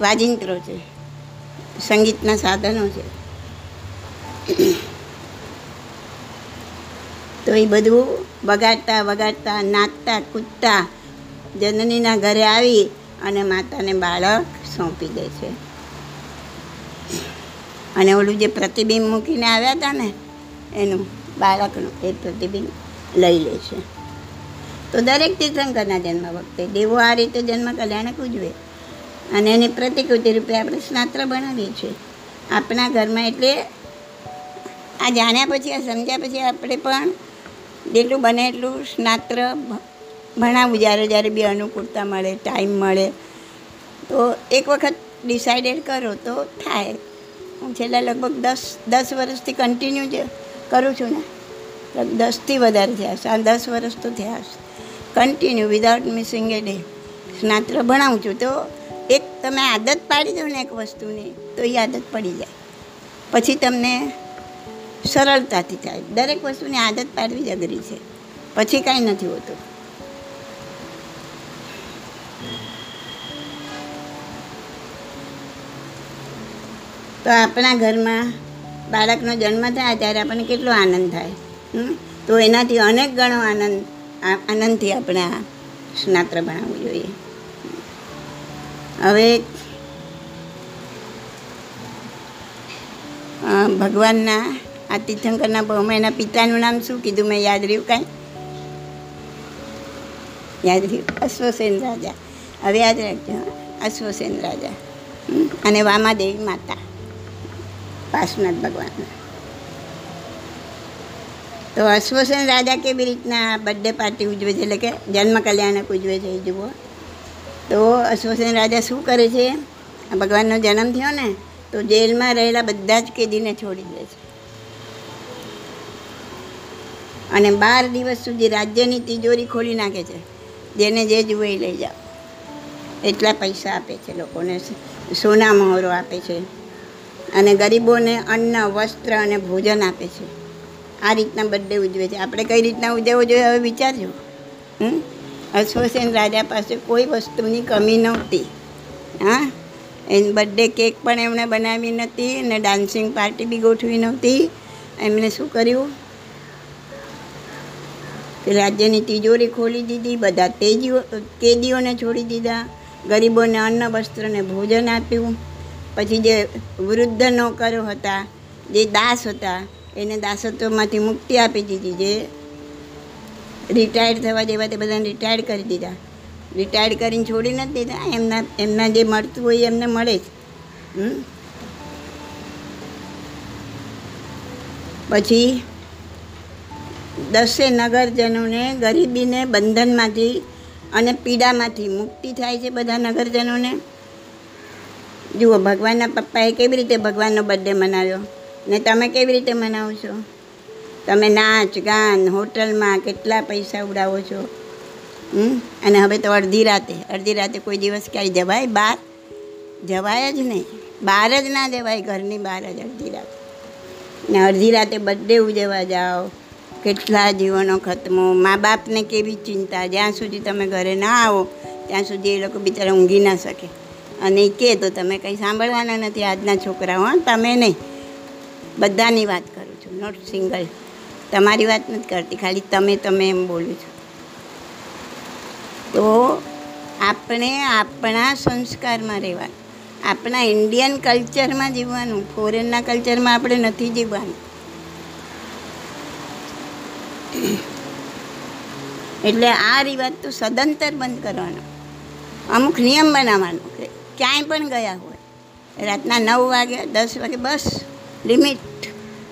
વાજિંત્રો છે, સંગીતના સાધનો છે. તો એ બધું વગાડતા વગાડતા, નાચતા, કૂદતા, જનનીના ઘરે આવી અને માતાને બાળક સોંપી દે છે. અને ઓલું જે પ્રતિબિંબ મૂકીને આવ્યા હતા ને, એનું બાળકનું એ પ્રતિબિંબ લઈ લે છે. તો દરેક તીર્થંકરના જન્મ વખતે દેવો આ રીતે જન્મ કલ્યાણક ઉજવે. અને એની પ્રતિકૃતિ રૂપે આપણે સ્નાત્ર બનાવીએ છીએ. આપણા ઘરમાં એટલે આ જાણ્યા પછી, આ સમજ્યા પછી આપણે પણ જેટલું બને એટલું સ્નાત્ર ભણાવવું જ્યારે જ્યારે બી અનુકૂળતા મળે ટાઈમ મળે, તો એક વખત ડિસાઇડેડ કરો તો થાય. હું છેલ્લા લગભગ દસ દસ વર્ષથી કન્ટિન્યુ જે કરું છું ને. દસથી વધારે થયા છે. આ દસ વર્ષ તો થયા છે continue without missing a day સ્નાત્ર ભણાવું છું તો એક તમે આદત પાડી દો ને એક વસ્તુની, તો એ આદત પડી જાય. પછી તમને સરળતાથી થાય. દરેક વસ્તુની આદત પાડવી જગરી છે. પછી કાંઈ નથી હોતું. તો આપણા ઘરમાં બાળકનો જન્મ થાય ત્યારે આપણને કેટલો આનંદ થાય? તો એનાથી અનેક ગણો આનંદ આનંદથી આપણે આ સ્નાત્ર ભણાવવું જોઈએ. હવે ભગવાનના, આ તીર્થંકરના બહુમાં એના પિતાનું નામ શું કીધું મેં? યાદ રહ્યું કાંઈ? યાદ રહ્યું? અશ્વસેન રાજા. હવે યાદ રાખજો, અશ્વસેન રાજા. અને વામાદેવી માતા. પાર્શ્વનાથ ભગવાન તો અશ્વસેન રાજા કેવી રીતના બર્થડે પાર્ટી ઉજવે છે એટલે કે જન્મ કલ્યાણક ઉજવે છે એ જુઓ. તો અશ્વસેન રાજા શું કરે છે? ભગવાનનો જન્મ થયો ને, તો જેલમાં રહેલા બધા જ કેદીને છોડી દે છે. અને બાર દિવસ સુધી રાજ્યની તિજોરી ખોલી નાખે છે. જેને જે જુએ એ લઈ જાઓ. એટલા પૈસા આપે છે લોકોને સોના મહોરો આપે છે. અને ગરીબોને અન્ન, વસ્ત્ર અને ભોજન આપે છે. આ રીતના બર્થડે ઉજવે છે. આપણે કઈ રીતના ઉજવવો જોઈએ હવે વિચારજો. હમ? અશ્વસેન રાજા પાસે કોઈ વસ્તુની કમી નહોતી. હા? એની બર્થડે કેક પણ એમણે બનાવી નહોતી અને ડાન્સિંગ પાર્ટી બી ગોઠવી નહોતી. એમણે શું કર્યું? કે રાજ્યની તિજોરી ખોલી દીધી, બધા તેજીઓ કેદીઓને છોડી દીધા, ગરીબોને અન્ન વસ્ત્રને ભોજન આપ્યું. પછી જે વૃદ્ધ નોકરો હતા, જે દાસ હતા, એને દાસત્વમાંથી મુક્તિ આપી દીધી, જે રિટાયર્ડ થવા જેવા તે બધાને રિટાયર્ડ કરી દીધા. રિટાયર્ડ કરીને છોડી નથી દીધા, એમના એમના જે મળતું હોય એમને મળે જ? પછી દસે નગરજનોને ગરીબીને બંધનમાંથી અને પીડામાંથી મુક્તિ થાય છે બધા નગરજનોને. જુઓ, ભગવાનના પપ્પાએ કેવી રીતે ભગવાનનો બર્થડે મનાવ્યો? ને તમે કેવી રીતે મનાવો છો? તમે નાચ, ગાન, હોટલમાં કેટલા પૈસા ઉડાવો છો? હમ? અને હવે તો અડધી રાતે અડધી રાતે કોઈ દિવસ ક્યાંય જવાય? બહાર જવાય જ નહીં. બહાર જ ના જવાય, ઘરની બહાર જ અડધી રાતે. ને અડધી રાતે બર્થડે ઉજવવા જાઓ. કેટલા જીવનો ખતમો. મા બાપને કેવી ચિંતા? જ્યાં સુધી તમે ઘરે ના આવો, ત્યાં સુધી એ લોકો બિચારા ઊંઘી ના શકે. અને કહે તો તમે કંઈ સાંભળવાના નથી આજના છોકરાઓ તમે નહીં. બધાની વાત કરું છું નોટ સિંગલ તમારી વાત નથી કરતી, ખાલી તમે તમે એમ બોલું છું. તો આપણે આપણા સંસ્કારમાં રહેવાનું. આપણા ઇન્ડિયન કલ્ચરમાં જીવવાનું ફોરેનના કલ્ચરમાં આપણે નથી જીવવાનું. એટલે આ રિવાજ તો સદંતર બંધ કરવાનો. અમુક નિયમ બનાવવાનો કે ક્યાંય પણ ગયા હોય. રાતના નવ વાગે, દસ વાગે, બસ લિમિટ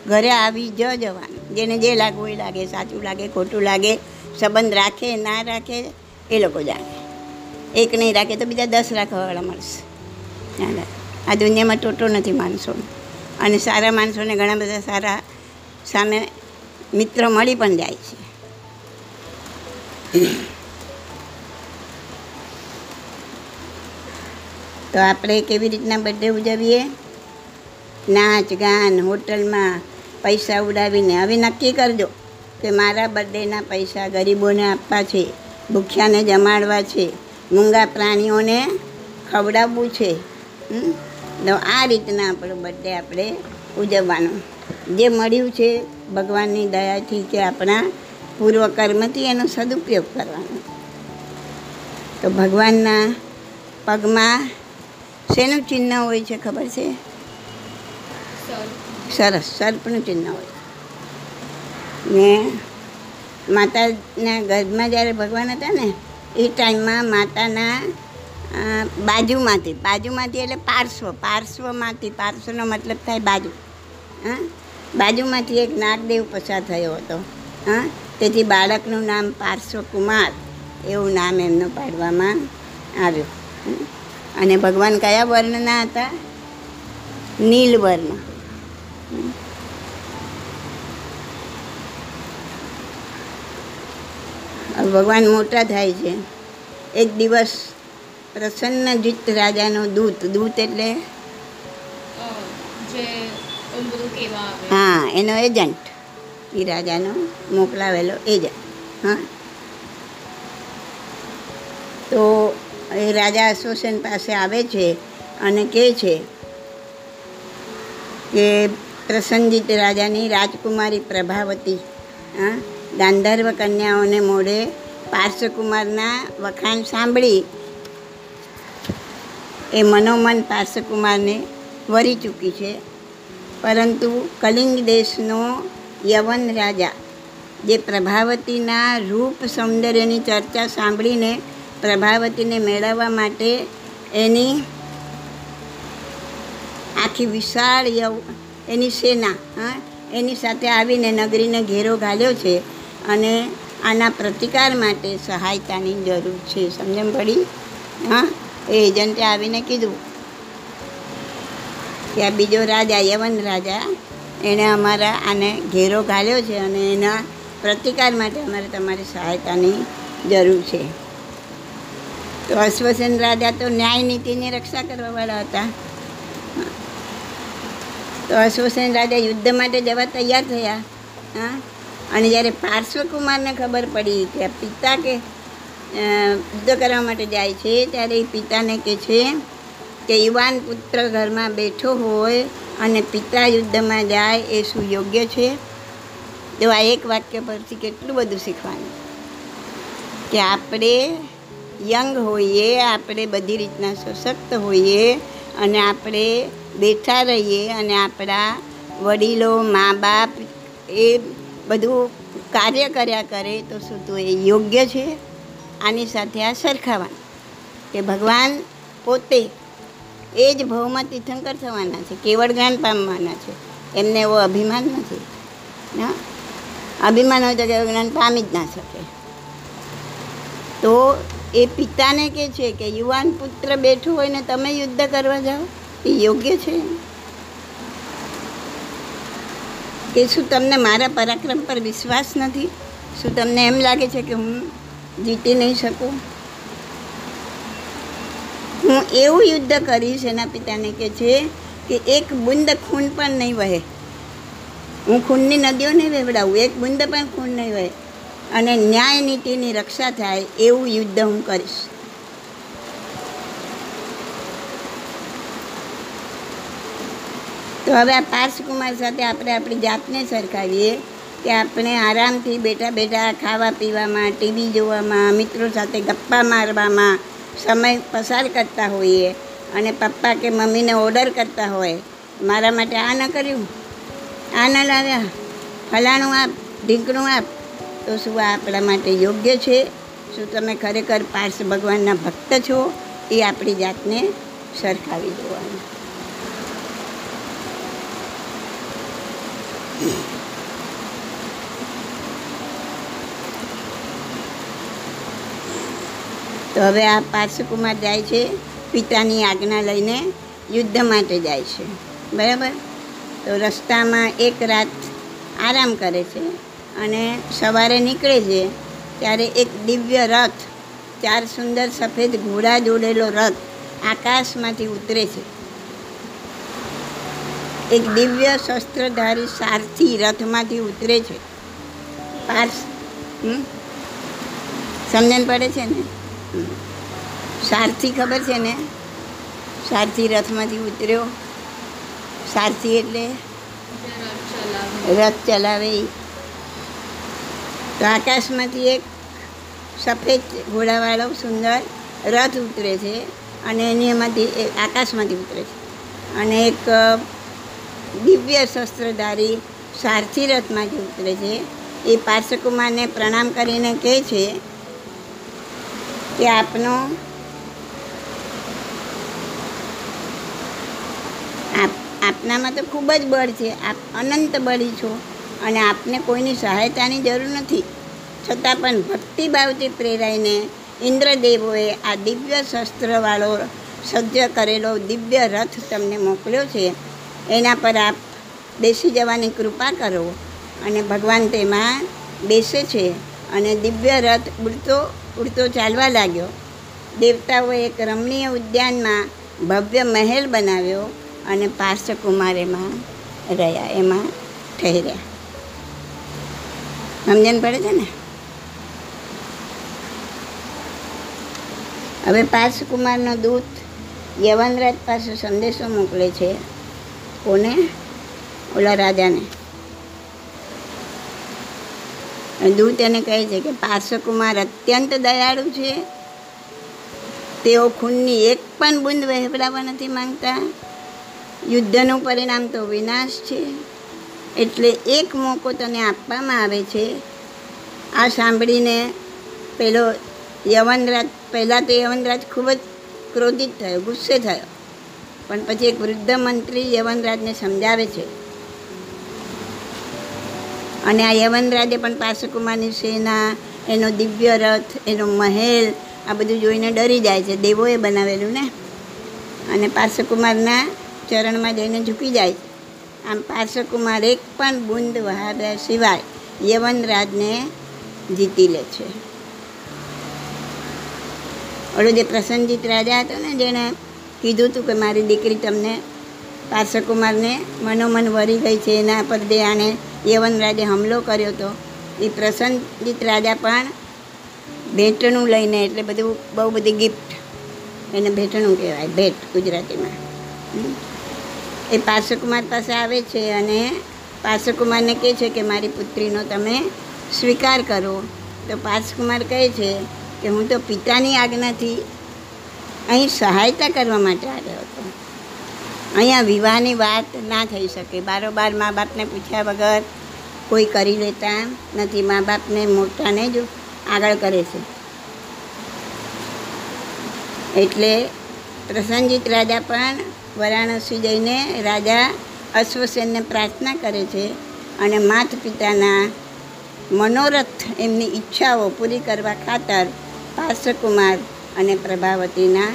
ઘરે આવી જ જવાનું. જેને જે લાગવું એ લાગે, સાચું લાગે, ખોટું લાગે, સંબંધ રાખે, ના રાખે, એ લોકો જાણે. એક નહીં રાખે તો બીજા દસ રાખવાવાળા મળશે. આ દુનિયામાં ટોટો નથી માણસો. અને સારા માણસોને ઘણા બધા સારા સામે મિત્ર મળી પણ જાય છે. તો આપણે કેવી રીતના બર્થડે ઉજવીએ? નાચ, ગાન, હોટલમાં પૈસા ઉડાવીને. હવે નક્કી કરજો કે મારા બર્થડેના પૈસા ગરીબોને આપવા છે, ભૂખ્યાને જમાડવા છે, મૂંગા પ્રાણીઓને ખવડાવવું છે? તો આ રીતના આપણો બર્થડે આપણે ઉજવવાનો. જે મળ્યું છે ભગવાનની દયાથી કે આપણા પૂર્વ કર્મથી એનો સદુપયોગ કરવાનો. તો ભગવાનના પગમાં શેનું ચિહ્ન હોય છે ખબર છે? સરસ, સર્પનું ચિહ્ન હોય. ને માતાના ગર્ભમાં જ્યારે ભગવાન હતા ને, એ ટાઈમમાં માતાના બાજુમાંથી બાજુમાંથી એટલે પાર્શ્વ, પાર્શ્વમાંથી, પાર્શ્વનો મતલબ થાય બાજુ. હા? બાજુમાંથી એક નાગદેવ પસાર થયો હતો. હા? તેથી બાળકનું નામ પાર્શ્વકુમાર, એવું નામ એમનું પાડવામાં આવ્યું. અને ભગવાન કયા વર્ણના હતા? નીલવર્ણ વર્ણ. ભગવાન મોટા થાય છે. એક દિવસ પ્રસન્ન જીત રાજાનો દૂત દૂત એટલે? હા એનો એજન્ટ. એ રાજાનો મોકલાવેલો એજન્ટ. હા. તો એ રાજા અશ્વસેન પાસે આવે છે અને કહે છે કે પ્રસન્નજીત રાજાની રાજકુમારી પ્રભાવતી, હા, ગાંધર્વ કન્યાઓને મોઢે પાર્શ્વકુમારના વખાણ સાંભળી. એ મનોમન પાર્શ્વકુમારને વરી ચૂકી છે. પરંતુ કલિંગ દેશનો યવન રાજા, જે પ્રભાવતીના રૂપ સૌંદર્યની ચર્ચા સાંભળીને પ્રભાવતીને મેળવવા માટે એની આખી વિશાળ યવ, એની સેના, હા, એની સાથે આવીને નગરીને ઘેરો ઘાલ્યો છે અને આના પ્રતિકાર માટે સહાયતાની જરૂર છે. સમજણ પડી? હા, એ એજન્ટે આવીને કીધું કે આ બીજો રાજા, યવન રાજા, એણે અમારા આને ઘેરો ઘાલ્યો છે અને એના પ્રતિકાર માટે અમારે તમારી સહાયતાની જરૂર છે. તો અશ્વસેન રાજા તો ન્યાય નીતિની રક્ષા કરવાવાળા હતા. તો અશ્વસેન રાજા યુદ્ધ માટે જવા તૈયાર થયા. હા? અને જ્યારે પાર્શ્વકુમારને ખબર પડી કે પિતા કે યુદ્ધ કરવા માટે જાય છે, ત્યારે એ પિતાને કહે છે કે યુવાન પુત્ર ઘરમાં બેઠો હોય અને પિતા યુદ્ધમાં જાય એ શું યોગ્ય છે. તો આ એક વાક્ય પરથી કેટલું બધું શીખવાનું? કે આપણે યંગ હોઈએ, આપણે બધી રીતના સશક્ત હોઈએ અને આપણે બેઠા રહીએ અને આપણા વડીલો મા બાપ એ બધું કાર્ય કર્યા કરે તો શું તો એ યોગ્ય છે? આની સાથે આ સરખાવાનું કે ભગવાન પોતે એ જ ભવમાં તીર્થંકર થવાના છે, કેવળ જ્ઞાન પામવાના છે. એમને એવો અભિમાન નથી. ના અભિમાન હોય તો કેવળ જ્ઞાન પામી જ ના શકે. તો એ પિતાને કે છે કે યુવાન પુત્ર બેઠું હોય ને તમે યુદ્ધ કરવા જાઓ. એ યોગ્ય છે. કે શું તમને મારા પરાક્રમ પર વિશ્વાસ નથી? શું તમને એમ લાગે છે કે હું જીતી નહીં શકું? હું એવું યુદ્ધ કરીશ એના પિતાને કે છે કે એક બુંદ ખૂન પણ નહીં વહે. હું ખૂનની નદીઓ નહીં વેવડાવું, એક બુંદ પણ ખૂન નહીં વહે. અને ન્યાય નીતિની રક્ષા થાય એવું યુદ્ધ હું કરીશ. તો હવે આ પાર્શકુમાર સાથે આપણે આપણી જાતને સરખાવીએ કે આપણે આરામથી બેઠા બેઠા ખાવા પીવામાં, ટીવી જોવામાં, મિત્રો સાથે ગપ્પા મારવામાં સમય પસાર કરતા હોઈએ અને પપ્પા કે મમ્મીને ઓર્ડર કરતા હોય. મારા માટે આ ન કર્યું. આ ન લાવ્યા. ફલાણું આપ, ઢીંકણું આપ તો શું આ આપણા માટે યોગ્ય છે? શું તમે ખરેખર પાર્શ ભગવાનના ભક્ત છો? એ આપણી જાતને સરખાવી જોવાનું તો હવે આ પાર્શ્વકુમાર જાય છે, પિતાની આજ્ઞા લઈને યુદ્ધ માટે જાય છે. બરાબર? તો રસ્તામાં એક રાત આરામ કરે છે. અને સવારે નીકળે છે, ત્યારે એક દિવ્ય રથ, ચાર સુંદર સફેદ ઘોડા જોડેલો રથ આકાશમાંથી ઉતરે છે. એક દિવ્ય શસ્ત્રધારી સારથી રથમાંથી ઉતરે છે. પાર્સ? સમજણ પડે છે ને? સારથી ખબર છે ને? સારથી રથમાંથી ઉતર્યો. સારથી એટલે? રથ ચલાવે. તો આકાશમાંથી એક સફેદ ઘોડાવાળો સુંદર રથ ઉતરે છે અને એની એમાંથી આકાશમાંથી ઉતરે છે. અને એક દિવ્ય શસ્ત્રધારી સારથી રથમાંથી ઉતરે છે. એ પાર્શ્વકુમારને પ્રણામ કરીને કહે છે કે આપનો આપ, આપનામાં તો ખૂબ જ બળ છે. આપ અનંત બળી છો. અને આપને કોઈની સહાયતાની જરૂર નથી. છતાં પણ ભક્તિભાવથી પ્રેરાઈને ઇન્દ્રદેવોએ આ દિવ્ય શસ્ત્રવાળો સજ્જ કરેલો દિવ્ય રથ તમને મોકલ્યો છે. એના પર આપ બેસી જવાની કૃપા કરો અને ભગવાન તેમાં બેસે છે અને દિવ્ય રથ ઉડતો ઉડતો ચાલવા લાગ્યો. દેવતાઓએ એક રમણીય ઉદ્યાનમાં ભવ્ય મહેલ બનાવ્યો અને પાર્શ્વકુમાર એમાં રહ્યા, એમાં ઠહેર્યા. સમજણ પડે છે ને? હવે પાર્શકુમારનો દૂત યવનરાજ પાસે સંદેશો મોકલે છે. કોને? ઓલા રાજાને. દૂત એને કહે છે કે પાર્શકુમાર અત્યંત દયાળુ છે. તેઓ ખૂનની એક પણ બૂંદ વહેવડાવવા નથી માંગતા. યુદ્ધનું પરિણામ તો વિનાશ છે. એટલે એક મોકો તને આપવામાં આવે છે. આ સાંભળીને પેલો યવનરાજ, પહેલાં તો યવનરાજ ખૂબ જ ક્રોધિત થયો, ગુસ્સે થયો. પણ પછી એક વૃદ્ધ મંત્રી યવનરાજને સમજાવે છે. અને આ યવનરાજે પણ પાસકુમારની સેના, એનો દિવ્ય રથ, એનો મહેલ, આ બધું જોઈને ડરી જાય છે. દેવોએ બનાવેલું ને? અને પાસકુમારના ચરણમાં જઈને ઝૂકી જાય છે. આમ પાર્શ્વકુમાર એક પણ બુંદ વહાવ્યા સિવાય યવનરાજને જીતી લે છે. ઓલો જે પ્રસન્નજીત રાજા હતો ને, જેણે કીધું હતું કે મારી દીકરી તમને પાર્શ્વકુમારને મનોમન વરી ગઈ છે, એના પર જે આણે યવનરાજે હુમલો કર્યો હતો. એ પ્રસન્નજીત રાજા પણ ભેટનું લઈને, એટલે બધું બહુ બધી ગિફ્ટ એને ભેટણું કહેવાય, ભેટ ગુજરાતીમાં. એ પાર્શ્વકુમાર પાસે આવે છે અને પાર્શ્વકુમારને કહે છે કે મારી પુત્રીનો તમે સ્વીકાર કરો. તો પાર્શ્વકુમાર કહે છે કે હું તો પિતાની આજ્ઞાથી અહીં સહાયતા કરવા માટે આવ્યો હતો. અહીંયા વિવાહની વાત ના થઈ શકે. બારોબાર મા બાપને પૂછ્યા વગર કોઈ કરી લેતા નથી. મા બાપને મોટાને જ આગળ કરે છે. એટલે પ્રસન્નજીત રાજા પણ વારાણસી જઈને રાજા અશ્વસેનને પ્રાર્થના કરે છે અને માતા પિતાના મનોરથ એમની ઈચ્છાઓ પૂરી કરવા ખાતર પાર્શ્વકુમાર અને પ્રભાવતીના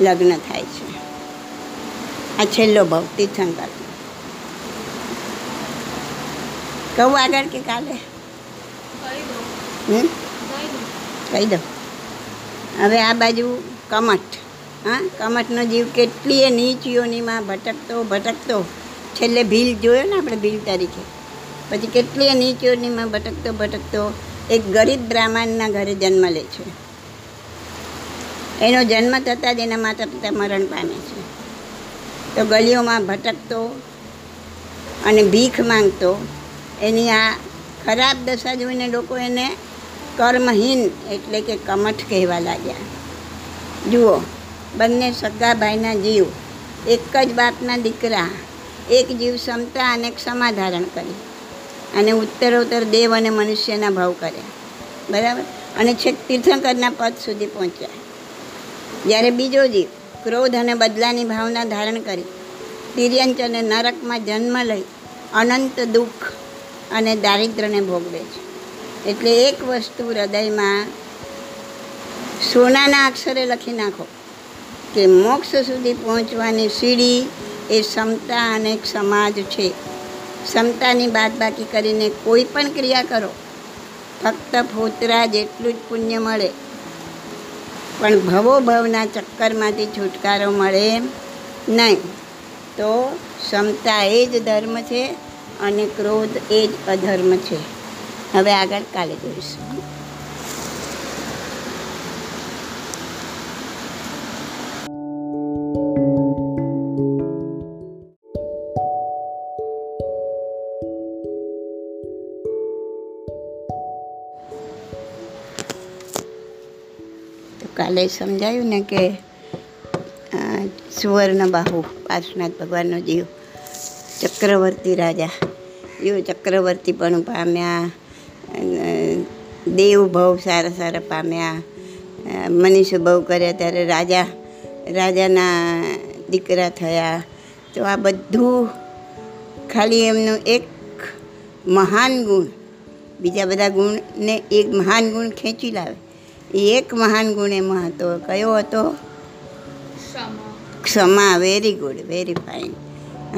લગ્ન થાય છે. આ છેલ્લો ભાવ તીર્થંકર. કહું આગળ કે કાલે? કહી દઉં. હવે આ બાજુ કમઠ. હા? કમઠનો જીવ કેટલીય નીચીઓનીમાં ભટકતો ભટકતો. છેલ્લે ભીલ જોયો ને આપણે ભીલ તરીકે. પછી કેટલીય નીચીઓનીમાં ભટકતો ભટકતો એક ગરીબ બ્રાહ્મણના ઘરે જન્મ લે છે. એનો જન્મ થતાં જ એના માતા પિતા મરણ પામે છે. તો ગલીઓમાં ભટકતો અને ભીખ માંગતો, એની આ ખરાબ દશા જોઈને લોકો એને કર્મહીન એટલે કે કમઠ કહેવા લાગ્યા. જુઓ બંને સગા ભાઈના જીવ. એક જ બાપના દીકરા. એક જીવ ક્ષમતા અને ક્ષમા ધારણ કરી. અને ઉત્તરોત્તર દેવ અને મનુષ્યના ભાવ કર્યા. બરાબર? અને છેક તીર્થંકરના પદ સુધી પહોંચ્યા. જ્યારે બીજો જીવ ક્રોધ અને બદલાની ભાવના ધારણ કરી, તિર્યંચ અને નરકમાં જન્મ લઈ અનંત દુઃખ અને દારિદ્ર્યને ભોગવે છે. એટલે એક વસ્તુ હૃદયમાં સોનાના અક્ષરે લખી નાખો. કે મોક્ષ સુધી પહોંચવાની સીડી એ ક્ષમતા અને સમાજ છે. ક્ષમતાની બાદબાકી કરીને કોઈ પણ ક્રિયા કરો, ફક્ત ફોતરા જેટલું જ પુણ્ય મળે. પણ ભવો ભવના ચક્કરમાંથી છુટકારો મળે નહીં. તો ક્ષમતા એ જ ધર્મ છે અને ક્રોધ એ જ અધર્મ છે. હવે આગળ કાલે જોઈશું. કાલે સમજાયું ને કે સુવર્ણ બાહુ પાર્શનાથ ભગવાનનો જીવ ચક્રવર્તી રાજા. જીવ ચક્રવર્તી પણ પામ્યા દેવ ભાવ સારા સારા પામ્યા. અ, મનીષ ભાવ કર્યા ત્યારે રાજા રાજાના દીકરા થયા. તો આ બધું ખાલી એમનું એક મહાન ગુણ બીજા બધા ગુણને એક મહાન ગુણ ખેંચી લાવે. એક મહાન ગુણ એમાં હતો. કયો હતો? ક્ષમા. વેરી ગુડ વેરી ફાઇન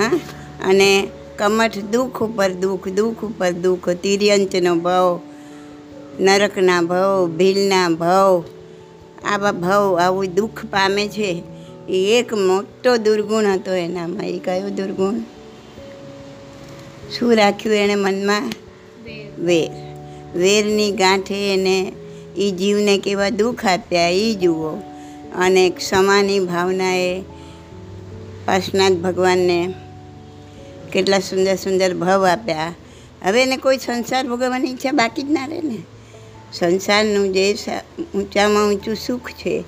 હા? અને કમઠ દુઃખ ઉપર દુઃખ દુઃખ ઉપર દુઃખ તિર્યંચનો ભાવ નરકના ભાવ ભીલના ભાવ આવા ભાવ આવું દુઃખ પામે છે એ એક મોટો દુર્ગુણ હતો એનામાં. એ કયો દુર્ગુણ? શું રાખ્યું એણે મનમાં? વેર. વેરની ગાંઠે એને એ જીવને કેવા દુઃખ આપ્યા એ જુઓ. અને ક્ષમાની ભાવનાએ પાર્શનાથ ભગવાનને કેટલા સુંદર સુંદર ભાવ આપ્યા. હવે એને કોઈ સંસાર ભોગવવાની ઈચ્છા બાકી જ ના રહે ને. સંસારનું જે ઊંચામાં ઊંચું સુખ છે,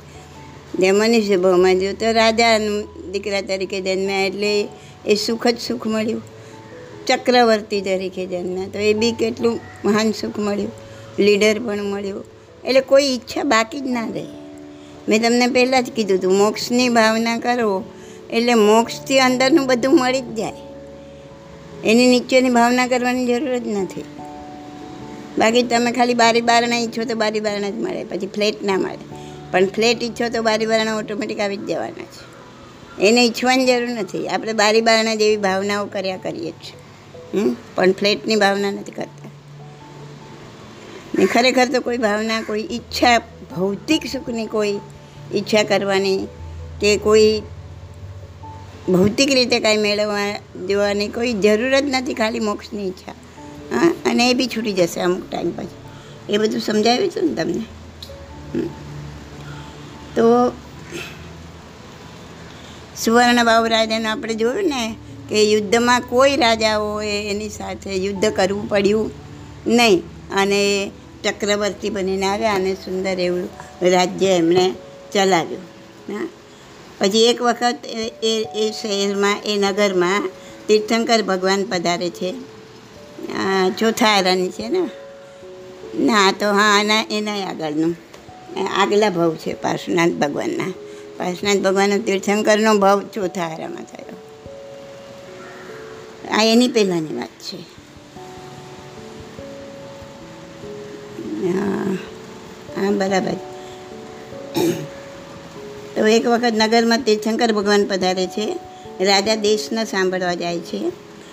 જે મનુષ્ય ભાવમાં જો તો રાજાનું દીકરા તરીકે જન્મ્યા એટલે એ સુખ જ સુખ મળ્યું. ચક્રવર્તી તરીકે જન્મ્યા, તો એ બી કેટલું મહાન સુખ મળ્યું. લીડર પણ મળ્યું. એટલે કોઈ ઈચ્છા બાકી જ ના રહે. મેં તમને પહેલાં જ કીધું હતું, મોક્ષની ભાવના કરો એટલે મોક્ષથી અંદરનું બધું મળી જ જાય. એની નીચેની ભાવના કરવાની જરૂર જ નથી. બાકી તમે ખાલી બારી બારણા ઈચ્છો તો બારી બારણા જ મળે, પછી ફ્લેટ ના મળે. પણ ફ્લેટ ઈચ્છો તો બારી બારણા ઓટોમેટિક આવી જ જવાના છે. એને ઈચ્છવાની જરૂર નથી. આપણે બારી બારણા જેવી ભાવનાઓ કર્યા કરીએ છીએ. પણ ફ્લેટની ભાવના નથી કરતા. ને ખરેખર તો કોઈ ભાવના, કોઈ ઈચ્છા, ભૌતિક સુખની કોઈ ઈચ્છા કરવાની કે કોઈ ભૌતિક રીતે કાંઈ મેળવવા જોવાની કોઈ જરૂર જ નથી, ખાલી મોક્ષની ઈચ્છા. હા, અને એ બી છૂટી જશે અમુક ટાઈમ પછી. એ બધું સમજાવ્યું હતું ને તમને? તો તો સુવર્ણબાહુ રાજાને આપણે જોયું ને કે યુદ્ધમાં કોઈ રાજાઓએ એની સાથે યુદ્ધ કરવું પડ્યું નહીં. અને ચક્રવર્તી બનીને આવ્યા અને સુંદર એવું રાજ્ય એમણે ચલાવ્યું. હા. પછી એક વખત એ એ શહેરમાં, એ નગરમાં તીર્થંકર ભગવાન પધારે છે. ચોથા આરાની છે ને? ના, તો હા આના એના આગળનું. આગલા ભાવ છે પાર્શ્વનાથ ભગવાનના. પાર્શ્વનાથ ભગવાનનો તીર્થંકરનો ભાવ ચોથા આરામાં થયો. આ એની પહેલાંની વાત છે. હા. હા, બરાબર. તો એક વખત નગરમાં તીર્થંકર ભગવાન પધારે છે. રાજા દેશને સાંભળવા જાય છે.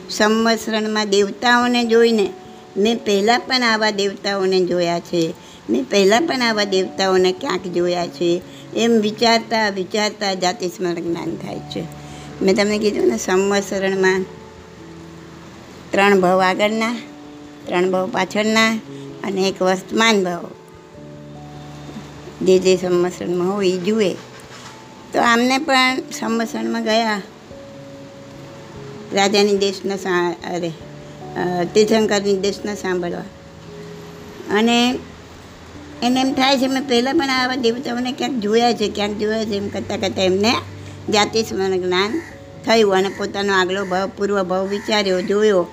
સંવત્સરણમાં દેવતાઓને જોઈને મેં પહેલાં પણ આવા દેવતાઓને જોયા છે. મેં પહેલાં પણ આવા દેવતાઓને ક્યાંક જોયા છે. એમ વિચારતા વિચારતા જાતિ સ્મરણ જ્ઞાન થાય છે. મેં તમને કીધું ને, સંવત્સરણમાં ત્રણ ભાવ આગળના, ત્રણ ભાવ પાછળના અને એક વર્તમાન ભાવ જે જે સંવત્સરમાં હોય એ જુએ. તો આમને પણ સંવત્સરમાં ગયા. રાજાની દેશના અરે તીર્થંકરની દેશના સાંભળવા. અને એને એમ થાય છે મેં પહેલાં પણ આવા દેવતાઓને ક્યાંક જોયા છે, ક્યાંક જોયા છે એમ કરતાં કરતાં એમને જાતિ સ્મરણ જ્ઞાન થયું અને પોતાનો આગલો ભાવ પૂર્વ ભાવ વિચાર્યો, જોયો.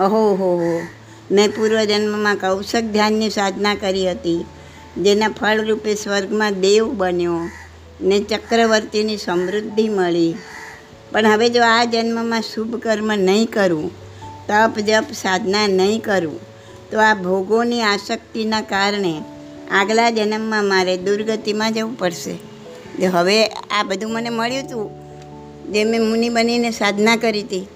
અહો, હો હો. મેં પૂર્વજન્મમાં કૌશક ધ્યાનની સાધના કરી હતી, જેના ફળરૂપે સ્વર્ગમાં દેવ બન્યો ને ચક્રવર્તીની સમૃદ્ધિ મળી. પણ હવે જો આ જન્મમાં શુભ કર્મ નહીં કરું, તપ જપ સાધના નહીં કરું, તો આ ભોગોની આસક્તિના કારણે આગલા જન્મમાં મારે દુર્ગતિમાં જવું પડશે. જે હવે આ બધું મને મળ્યું હતું જે મેં મુનિ બનીને સાધના કરી હતી,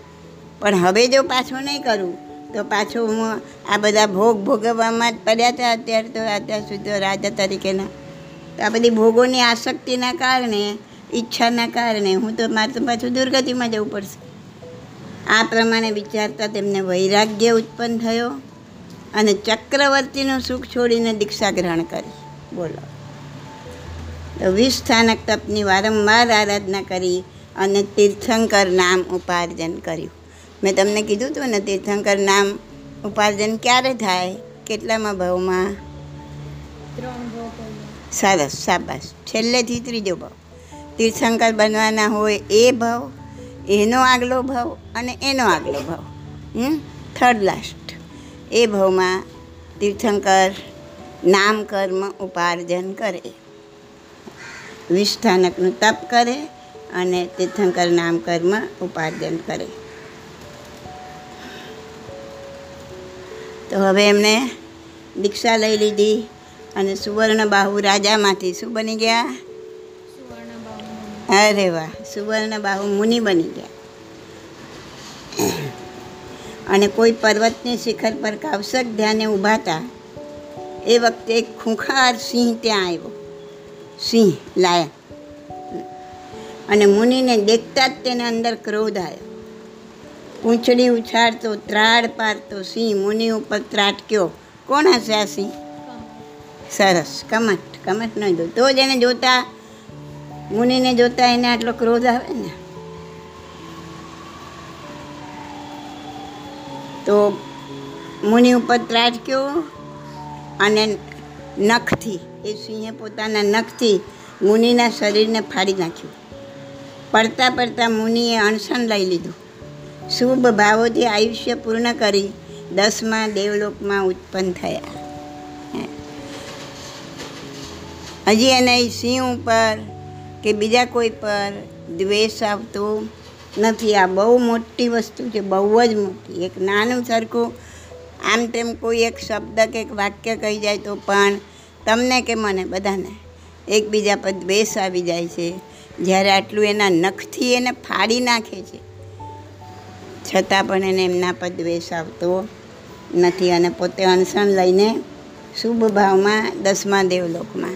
પણ હવે જો પાછું નહીં કરું તો પાછું હું આ બધા ભોગ ભોગવવામાં જ પડ્યા હતા અત્યારે તો અત્યાર સુધી રાજા તરીકેના. તો આ બધી ભોગોની આસક્તિના કારણે, ઈચ્છાના કારણે હું તો મારે તો પાછું દુર્ગતિમાં જવું પડશે. આ પ્રમાણે વિચારતા તેમને વૈરાગ્ય ઉત્પન્ન થયો અને ચક્રવર્તીનું સુખ છોડીને દીક્ષા ગ્રહણ કરી. બોલો. તો વિસ્થાનક સ્થાનક તપની વારંવાર આરાધના કરી અને તીર્થંકર નામ ઉપાર્જન કર્યું. મેં તમને કીધું હતું ને તીર્થંકર નામ ઉપાર્જન ક્યારે થાય? કેટલામાં ભાવમાં? સરસ શાબાશ. છેલ્લેથી ત્રીજો ભાવ. તીર્થંકર બનવાના હોય એ ભાવ એનો આગલો ભાવ અને એનો આગલો ભાવ. હમ? થર્ડ લાસ્ટ એ ભાવમાં તીર્થંકર નામ કર્મ ઉપાર્જન કરે. વિસ્થાનકનું તપ કરે અને તીર્થંકર નામ કર્મ ઉપાર્જન કરે. તો હવે એમણે દીક્ષા લઈ લીધી અને સુવર્ણ બાહુ રાજામાંથી શું બની ગયા? અરે વાહ સુવર્ણ બાહુ મુનિ બની ગયા. અને કોઈ પર્વતની શિખર પર કાવસક ધ્યાને ઊભા હતા એ વખતે એક ખૂંખાર સિંહ ત્યાં આવ્યો. સિંહ લાયા અને મુનિને દેખતા જ તેને અંદર ક્રોધ આવ્યો. પૂંછડી ઉછાળતો ત્રાડ પાડતો સિંહ મુનિ ઉપર ત્રાટક્યો. કોણ હશે આ સિંહ? સરસ, કમટ કમટ ન જો તો જ એને જોતા, મુનિને જોતા એને આટલો ક્રોધ આવે ને. તો મુનિ ઉપર ત્રાટક્યો અને નખથી, એ સિંહે પોતાના નખથી મુનિના શરીરને ફાડી નાખ્યું. પડતા પડતા મુનિએ અણસણ લઈ લીધું. શુભ ભાવોથી આયુષ્ય પૂર્ણ કરી દસમા દેવલોકમાં ઉત્પન્ન થયા. હજી એને સિંહ ઉપર કે બીજા કોઈ પર દ્વેષ આવતો નથી. આ બહુ મોટી વસ્તુ છે, બહુ જ મોટી. એક નાનું સરખું, આમ તેમ કોઈ એક શબ્દ કે એક વાક્ય કહી જાય તો પણ તમને કે મને બધાને? એકબીજા પર દ્વેષ આવી જાય છે. જ્યારે આટલું એના નખથી એને ફાડી નાખે છે છતાં પણ એને એમના પર દ્વેષ આવતો નથી અને પોતે અણસણ લઈને શુભ ભાવમાં દસમા દેવલોકમાં.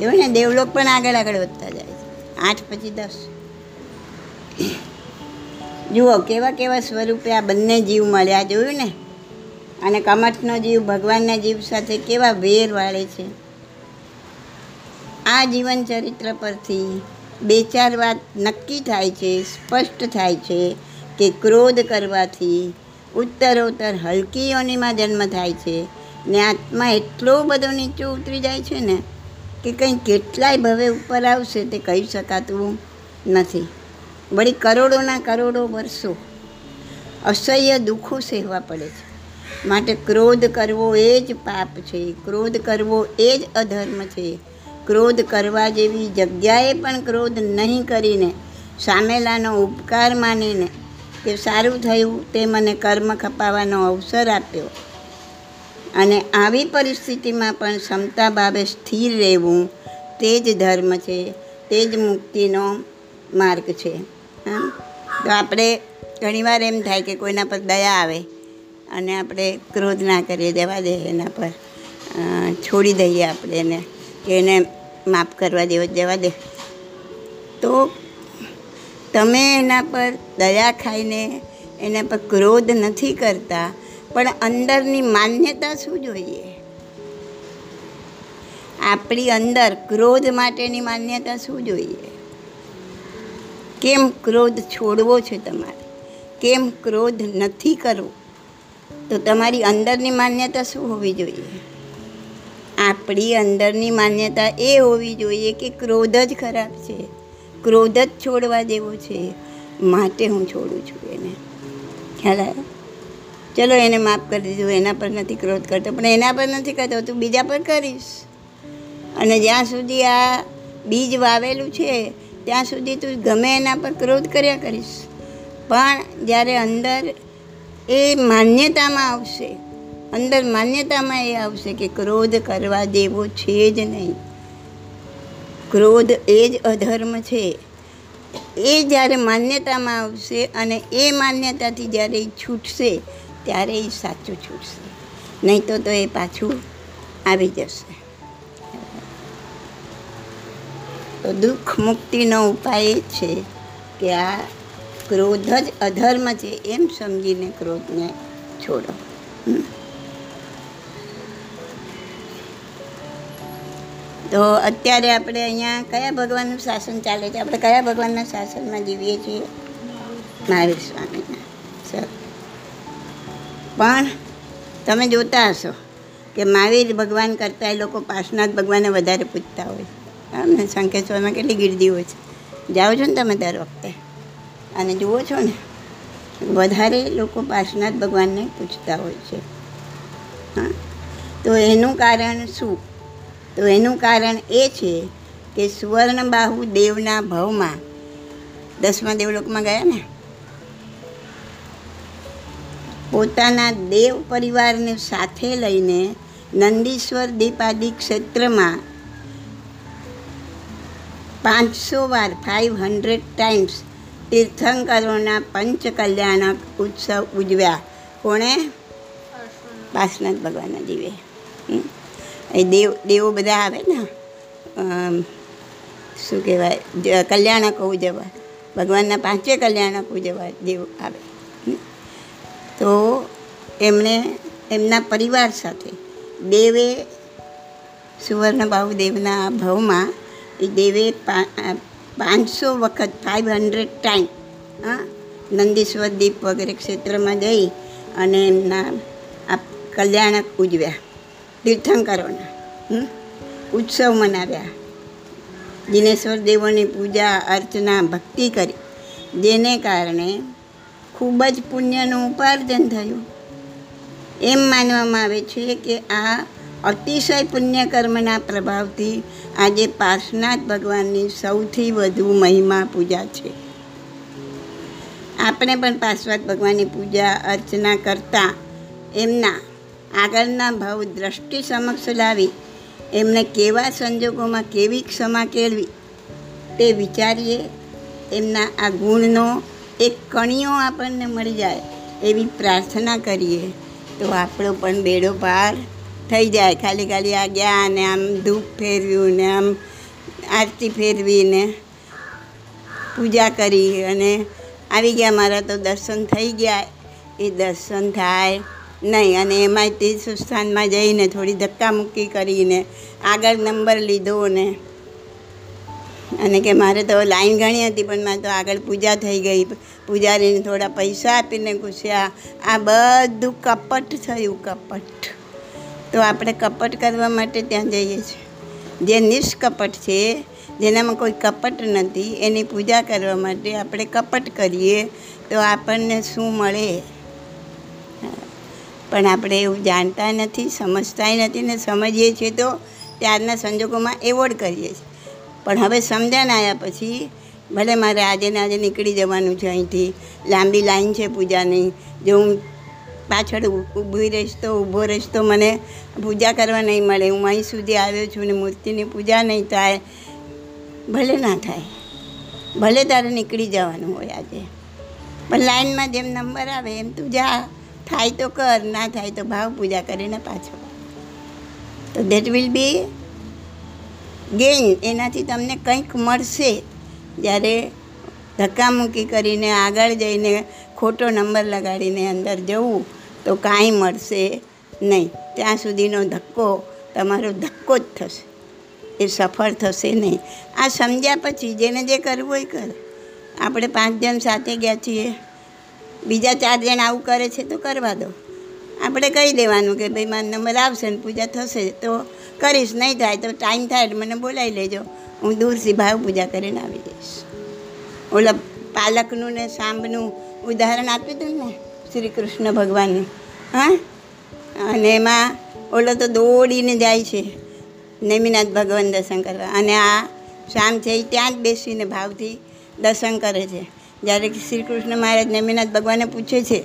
જો ને, દેવલોક પણ આગળ આગળ વધતા જાય છે. આઠ પછી દસ. જુઓ, કેવા કેવા સ્વરૂપે આ બંને જીવ મળ્યા જોયું ને? અને કમઠનો જીવ ભગવાનના જીવ સાથે કેવા વેર વાળે છે. આ જીવન ચરિત્ર પરથી બે ચાર વાત નક્કી થાય છે, સ્પષ્ટ થાય છે. કે ક્રોધ કરવાથી ઉત્તરોત્તર હલકી યોનિમાં જન્મ થાય છે ને આત્મા એટલો બધો નીચો ઉતરી જાય છે ને કે કંઈ કેટલાય ભવે ઉપર આવશે તે કહી શકાતું નથી. વળી કરોડોના કરોડો વર્ષો અસહ્ય દુઃખો સહેવા પડે છે. માટે ક્રોધ કરવો એ જ પાપ છે, ક્રોધ કરવો એ જ અધર્મ છે. ક્રોધ કરવા જેવી જગ્યાએ પણ ક્રોધ નહીં કરીને સામેલાનો ઉપકાર માનીને કે સારું થયું તે મને કર્મ ખપાવવાનો અવસર આપ્યો. અને આવી પરિસ્થિતિમાં પણ ક્ષમતા ભાવે સ્થિર રહેવું તે જ ધર્મ છે, તે જ મુક્તિનો માર્ગ છે. હા તો આપણે ઘણીવાર એમ થાય કે કોઈના પર દયા આવે અને આપણે ક્રોધ ના કરીએ, દેવા દે એના પર. છોડી દઈએ આપણે એને, કે એને માફ કરવા દેવો, દેવા દે. તો તમે એના પર દયા ખાઈને એના પર ક્રોધ નથી કરતા, પણ અંદરની માન્યતા શું જોઈએ? આપણી અંદર ક્રોધ માટેની માન્યતા શું જોઈએ? કેમ ક્રોધ છોડવો છે તમારે? કેમ ક્રોધ નથી કરવો? તો તમારી અંદરની માન્યતા શું હોવી જોઈએ? આપણી અંદરની માન્યતા એ હોવી જોઈએ કે ક્રોધ જ ખરાબ છે. ક્રોધ જ છોડવા દેવો છે, માટે હું છોડું છું એને. ખ્યાલ આવ્યો? ચલો એને માફ કરી દીધું, એના પર નથી ક્રોધ કરતો, પણ એના પર નથી કરતો, તું બીજા પર કરીશ. અને જ્યાં સુધી આ બીજ વાવેલું છે, ત્યાં સુધી તું ગમે એના પર ક્રોધ કર્યા કરીશ. પણ જ્યારે અંદર એ માન્યતામાં આવશે, અંદર માન્યતામાં એ આવશે કે ક્રોધ કરવા દેવો છે જ નહીં. ક્રોધ એ જ અધર્મ છે. એ જ્યારે માન્યતામાં આવશે અને એ માન્યતાથી જ્યારે એ છૂટશે, ત્યારે એ સાચું છૂટશે. નહીં તો તો એ પાછું આવી જશે. તો દુઃખ મુક્તિનો ઉપાય એ છે કે આ ક્રોધ જ અધર્મ છે, એમ સમજીને ક્રોધને છોડો. તો અત્યારે આપણે અહીંયા કયા ભગવાનનું શાસન ચાલે છે? આપણે કયા ભગવાનના શાસનમાં જીવીએ છીએ? મહાવીર સ્વામીના. સર. પણ તમે જોતા હશો કે મહાવીર ભગવાન કરતાં એ લોકો પાર્શનાથ ભગવાનને વધારે પૂજતા હોય. ને શંકેશ્વરમાં કેટલી ગીર્દી હોય છે. જાઓ છો ને તમે દર વખતે. અને જુઓ છો ને, વધારે લોકો પાર્શનાથ ભગવાનને પૂજતા હોય છે. હા. તો એનું કારણ શું? તો એનું કારણ એ છે કે સુવર્ણબાહુ દેવના ભવમાં દસમા દેવલોકમાં ગયા ને? પોતાના દેવ પરિવારને સાથે લઈને નંદીશ્વર દીપાદી ક્ષેત્રમાં પાંચસો વાર ફાઇવ હંડ્રેડ ટાઈમ્સ તીર્થંકરોના પંચકલ્યાણક ઉત્સવ ઉજવ્યા. કોણે? પાર્શ્વનાથ ભગવાનના જીવે. એ દેવ, દેવો બધા આવે ને. શું કહેવાય? કલ્યાણક ઉજવવા ભગવાનના પાંચે કલ્યાણક ઉજવવા દેવ આવે. તો એમણે એમના પરિવાર સાથે દેવે સુવર્ણબાહુ દેવના ભવમાં એ દેવે પાંચસો વખત ફાઇવ હંડ્રેડ ટાઈમ હા, નંદીશ્વર દીપ વગેરે ક્ષેત્રમાં જઈ અને એમના આ કલ્યાણક ઉજવ્યા. તીર્થંકરોના? ઉત્સવ મનાવ્યા. દિનેશ્વર દેવોની પૂજા, અર્ચના, ભક્તિ કરી. જેને કારણે ખૂબ જ પુણ્યનું ઉપાર્જન થયું. એમ માનવામાં આવે છે કે આ અતિશય પુણ્ય કર્મના પ્રભાવથી આજે પાર્શનાથ ભગવાનની સૌથી વધુ મહિમા પૂજા છે. આપણે પણ પાર્શ્વનાથ ભગવાનની પૂજા, અર્ચના કરતા એમના આગળના ભાવ દ્રષ્ટિ સમક્ષ લાવી, એમને કેવા સંજોગોમાં કેવી ક્ષમા કેળવી, તે વિચારીએ એમના આ ગુણનો એક કણિયો આપણને મળી જાય એવી પ્રાર્થના કરીએ. તો આપણો પણ બેડો પાર થઈ જાય. ખાલી ખાલી આ ગયા અને આમ ધૂપ ફેરવ્યું ને આમ આરતી ફેરવીને પૂજા કરી અને આવી ગયા. મારા તો દર્શન થઈ ગયા. એ દર્શન થાય નહીં, અને એમાંય તે સંસ્થાનમાં જઈને થોડી ધક્કામુક્કી કરીને આગળ નંબર લીધો ને અને કે મારે તો લાઈન ઘણી હતી, પણ મારે તો આગળ પૂજા થઈ ગઈ. પૂજારીને થોડા પૈસા આપીને ઘૂસ્યા. આ બધું કપટ થયું, કપટ. તો આપણે કપટ કરવા માટે ત્યાં જઈએ છીએ. જે નિષ્કપટ છે, જેનામાં કોઈ કપટ નથી, એની પૂજા કરવા માટે આપણે કપટ કરીએ તો આપણને શું મળે? પણ આપણે એવું જાણતા નથી, સમજતાય નથી ને સમજીએ છીએ તો ત્યારના સંજોગોમાં એવોર્ડ કરીએ છીએ. પણ હવે સમજણ આવ્યા પછી ભલે મારે આજે ને આજે નીકળી જવાનું છે અહીંથી, લાંબી લાઈન છે પૂજાની, જો હું પાછળ ઊભી રહીશ તો, ઊભો રહીશ તો મને પૂજા કરવા નહીં મળે. હું અહીં સુધી આવ્યો છું ને મૂર્તિની પૂજા નહીં થાય, ભલે ના થાય. ભલે તારે નીકળી જવાનું હોય આજે. પણ લાઈનમાં જેમ નંબર આવે એમ તું જા. થાય તો કર, ના થાય તો ભાવ પૂજા કરીને પાછો તો દેટ વિલ બી ગેઇન એનાથી તમને કંઈક મળશે. જ્યારે ધક્કામુક્કી કરીને આગળ જઈને ખોટો નંબર લગાડીને અંદર જવું, તો કાંઈ મળશે નહીં. ત્યાં સુધીનો ધક્કો, તમારો ધક્કો જ થશે. એ સફળ થશે નહીં. આ સમજ્યા પછી જેને જે કરવું હોય કરે. આપણે પાંચ જણ સાથે ગયા છીએ. બીજા ચાર જણ આવું કરે છે તો કરવા દો. આપણે કહી દેવાનું કે ભાઈ, મારો નંબર આવશે ને પૂજા થશે તો કરીશ, નહીં થાય તો ટાઈમ થાય એટલે મને બોલાવી લેજો. હું દૂરથી ભાવ પૂજા કરીને આવી જઈશ. ઓલા પાલકનું ને સાંભનું ઉદાહરણ આપ્યું હતું ને શ્રી કૃષ્ણ ભગવાનનું, હા? અને એમાં ઓલો તો દોડીને જાય છે, નેમિનાથ ભગવાન દર્શન કરવા. અને આ શામ છે એ ત્યાં જ બેસીને ભાવથી દર્શન કરે છે. જ્યારે શ્રી કૃષ્ણ મહારાજ નેમિનાથ ભગવાને પૂછે છે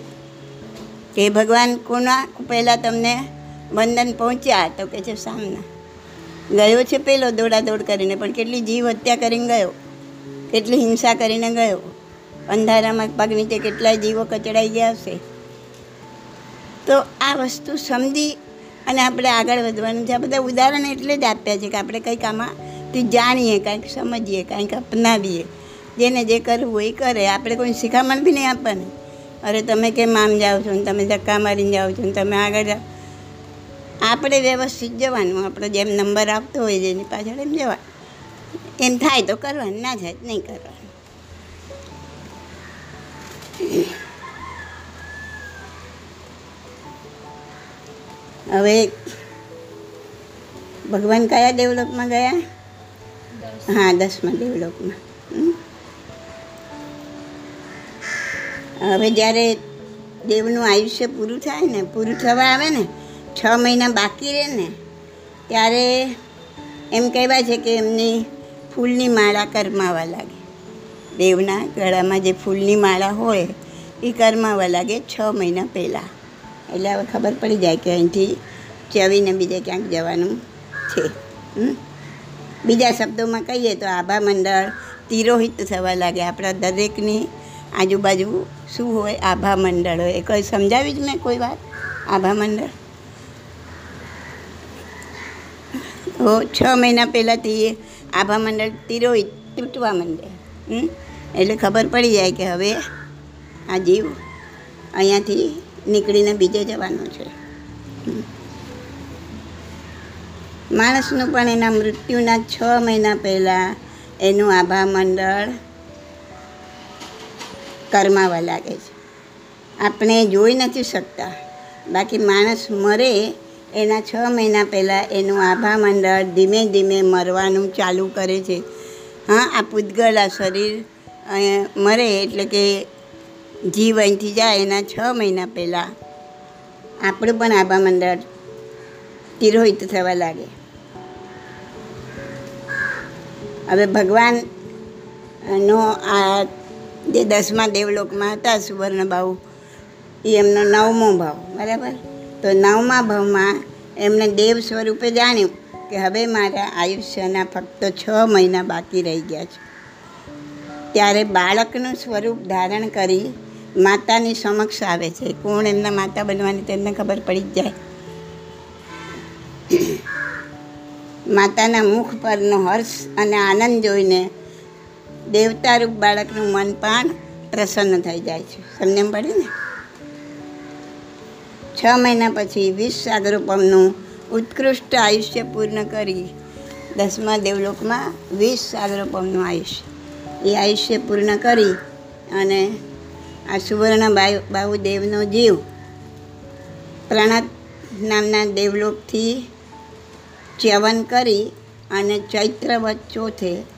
કે ભગવાન કોના પહેલાં તમને વંદન પહોંચ્યા? તો કે છે સામના. ગયો છે પેલો દોડાદોડ કરીને, પણ કેટલી જીવ હત્યા કરીને ગયો. કેટલી હિંસા કરીને ગયો. અંધારામાં પગ નીચે કેટલાય જીવો કચડાઈ ગયા હશે. તો આ વસ્તુ સમજી અને આપણે આગળ વધવાનું છે. આ બધા ઉદાહરણ એટલે જ આપ્યા છે કે આપણે કંઈક આમાંથી જાણીએ, કંઈક સમજીએ, કંઈક અપનાવીએ. જેને જે કરવું હોય એ કરે. આપણે કોઈ શિખામણ બી નહીં આપવાની. અરે તમે કેમ આમ જાઓ છો ને? તમે ધક્કા મારીને જાઓ છો ને? તમે આગળ જાઓ. આપણે વ્યવસ્થિત જવાનું. આપણો જેમ નંબર આવતો હોય જેની પાછળ એમ જવા એમ થાય તો કરવાનું ના થાય નહીં કરવાનું. હવે ભગવાન કયા ડેવલપમાં ગયા? હા દસમા ડેવલપમાં હવે જ્યારે દેવનું આયુષ્ય પૂરું થાય ને, પૂરું થવા આવે ને, છ મહિના બાકી રહે ને, ત્યારે એમ કહેવાય છે કે એમની ફૂલની માળા કરમાવા લાગે. દેવના ગળામાં જે ફૂલની માળા હોય, એ કરમાવા લાગે છ મહિના પહેલાં. એટલે હવે ખબર પડી જાય કે અહીંથી ચવીને બીજે ક્યાંક જવાનું છે? બીજા શબ્દોમાં કહીએ તો આભા મંડળ તિરોહિત થવા લાગે. આપણા દરેકની આજુબાજુ શું હોય? આભા મંડળ હોય. એ કોઈ સમજાવી જ મેં કોઈ વાત? આભા મંડળ? તો છ મહિના પહેલાંથી એ આભા મંડળ તિરોહિત, તૂટવા માંડે? એટલે ખબર પડી જાય કે હવે આ જીવ અહીંયાથી નીકળીને બીજે જવાનો છે. માણસનું પણ એના મૃત્યુના છ મહિના પહેલાં એનું આભા મંડળ કરમાવા લાગે છે. આપણે જોઈ નથી શકતા. બાકી માણસ મરે એના છ મહિના પહેલાં એનું આભા મંડળ ધીમે ધીમે મરવાનું ચાલુ કરે છે. હા, આ પૂતગળ આ શરીર મરે એટલે કે જીવ અહીંથી જાય એના છ મહિના પહેલાં. આપણું પણ આભા મંડળ તિરોહિત થવા લાગે. હવે ભગવાન નો આ જે દસમા દેવલોકમાં હતા સુવર્ણભાવ એ એમનો નવમો ભાવ, બરાબર? તો નવમા ભાવમાં એમણે દેવ સ્વરૂપે જાણ્યું કે હવે મારા આયુષ્યના ફક્ત છ મહિના બાકી રહી ગયા છે. ત્યારે બાળકનું સ્વરૂપ ધારણ કરી માતાની સમક્ષ આવે છે. કોણ એમના માતા બનવાની તેમને ખબર પડી જ જાય. માતાના મુખ પરનો હર્ષ અને આનંદ જોઈને દેવતારૂપ બાળકનું મન પણ પ્રસન્ન થઈ જાય છે. સમજણ પડી ને? છ મહિના પછી વીસ સાગરોપમનું ઉત્કૃષ્ટ આયુષ્ય પૂર્ણ કરી દસમા દેવલોકમાં વીસ સાગરોપમનું આયુષ્ય. એ આયુષ્ય પૂર્ણ કરી અને આ સુવર્ણ બાહુદેવનો જીવ પ્રણત નામના દેવલોકથી ચ્યવન કરી અને ચૈત્રવત ચોથે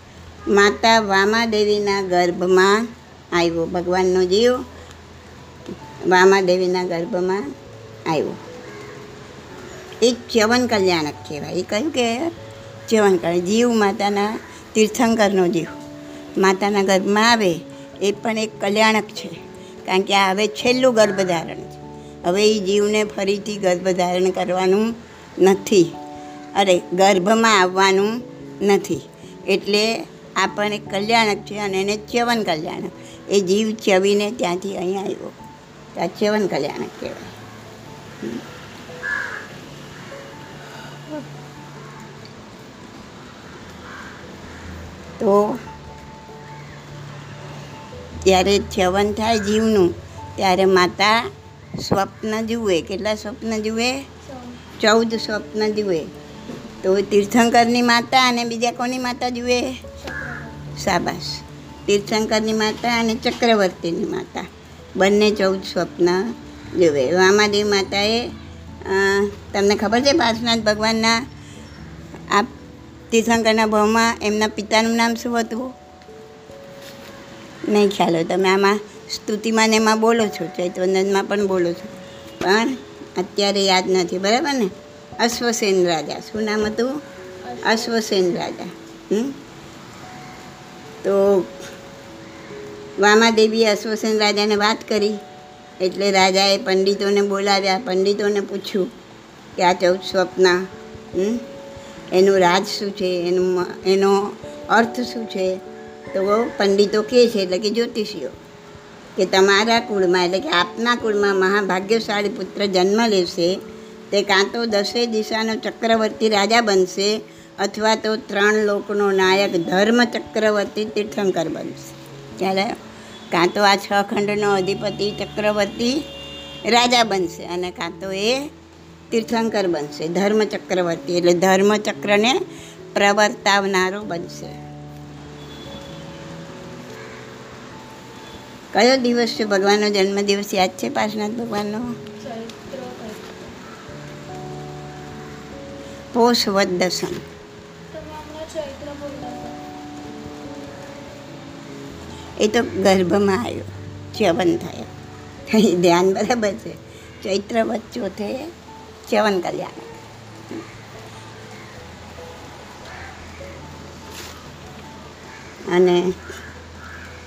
માતા વામાદેવીના ગર્ભમાં આવ્યો, ભગવાનનો જીવ વામાદેવીના ગર્ભમાં આવ્યો. એ ચ્યવન કલ્યાણક કહેવાય. એ કહ્યું કે ચ્યવન કલ્યાણ, જીવ માતાના તીર્થંકરનો જીવ. માતાના ગર્ભમાં આવે એ પણ એક કલ્યાણક છે. કારણ કે આ હવે છેલ્લું ગર્ભધારણ છે. હવે એ જીવને ફરીથી ગર્ભધારણ કરવાનું નથી. અરે, ગર્ભમાં આવવાનું નથી. એટલે આ કલ્યાણક છે અને એને ચ્યવન કલ્યાણક એ જીવ ચવીને ત્યાંથી અહીંયા આવ્યો. તો આ ચ્યવન કલ્યાણક કહેવાય. તો જ્યારે ચ્યવન થાય જીવનું, ત્યારે માતા સ્વપ્ન જુએ. કેટલા સ્વપ્ન જુએ? ચૌદ સ્વપ્ન જુએ. તો તીર્થંકરની માતા અને બીજા કોની માતા જુએ? શાબાશ. તીર્થંકરની માતા અને ચક્રવર્તીની માતા. બંને ચૌદ સ્વપ્ન જોવે વામાદેવી માતાએ તમને ખબર છે પાર્શનાથ ભગવાનના આ તીર્થંકરના ભાવમાં એમના પિતાનું નામ શું હતું? નહીં ખ્યાલ હોય. તમે આમાં સ્તુતિમાં ને એમાં બોલો છો ચૈતવંદનમાં પણ બોલો છો. પણ અત્યારે યાદ નથી બરાબર ને? અશ્વસેન રાજા. શું નામ હતું? અશ્વસેન રાજા. હમ? તો વામાદેવીએ અશ્વસેન રાજાને વાત કરી. એટલે રાજાએ પંડિતોને બોલાવ્યા. પંડિતોને પૂછ્યું કે આ ચૌદ સ્વપ્ન? એનું રાજ શું છે? એનું એનો અર્થ શું છે? તો પંડિતો કહે છે, એટલે કે જ્યોતિષીઓ, કે તમારા કુળમાં, એટલે કે આપના કુળમાં મહાભાગ્યશાળી પુત્ર જન્મ લેશે. તે કાં તો દસે દિશાનો ચક્રવર્તી રાજા બનશે અથવા તો ત્રણ લોકનો નાયક ધર્મ ચક્રવર્તી તીર્થંકર બનશે. ત્યારે કાં તો આ છ ખંડનો અધિપતિ ચક્રવર્તી રાજા બનશે અને કાં તો એ તીર્થંકર બનશે. ધર્મ ચક્રવર્તી એટલે ધર્મચક્રને પ્રવર્તાવનારો બનશે. કયો દિવસ છે? ભગવાનનો જન્મદિવસ યાદ છે પાર્શનાથ ભગવાનનો? પોષવદ પોષ વદ દસમ. એ તો ગર્ભમાં આવ્યો, ચ્યવન થયો. એ ધ્યાન બરાબર છે. ચૈત્ર વચ્ચોથે ચોથે ચ્યવન કલ્યાણ. અને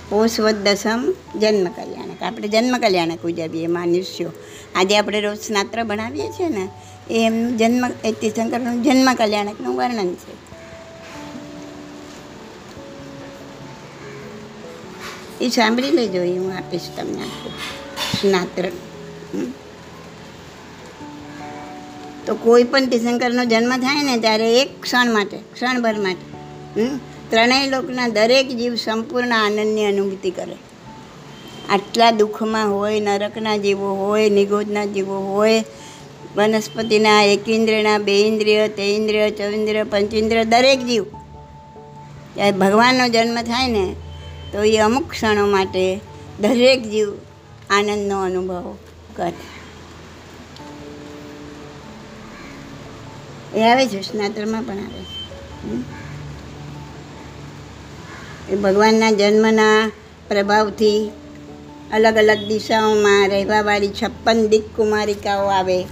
પોષવદ દસમ જન્મ કલ્યાણક. આપણે જન્મ કલ્યાણક ઉજવીએ મનુષ્યો. આજે આપણે રોજ સ્નાત્ર બનાવીએ છીએ ને, એ એમનું જન્મ, એ તીર્થંકરનું જન્મ કલ્યાણકનું વર્ણન છે. એ સાંભળી લેજો હું આપીશ તમને આખું. સ્નાત્ર તો કોઈ પણ તીર્થંકરનો જન્મ થાય ને ત્યારે એક ક્ષણ માટે, ક્ષણભર માટે ત્રણેય લોકના દરેક જીવ સંપૂર્ણ આનંદની અનુભૂતિ કરે. આટલા દુઃખમાં હોય, નરકના જીવો હોય, નિગોદના જીવો હોય, વનસ્પતિના, એકેન્દ્રના, બે ઇન્દ્રિય, તે ઇન્દ્રિય ચવિન્દ્રિય પંચેન્દ્રિય દરેક જીવ. ત્યારે ભગવાનનો જન્મ થાય ને તો એ અમુક ક્ષણો માટે દરેક જીવ આનંદનો અનુભવ કરે. એ આવે છે, સ્નાતરમાં પણ આવે છે. એ ભગવાનના જન્મના પ્રભાવથી અલગ અલગ દિશાઓમાં રહેવાવાળી છપ્પન કુમારિકાઓ આવે.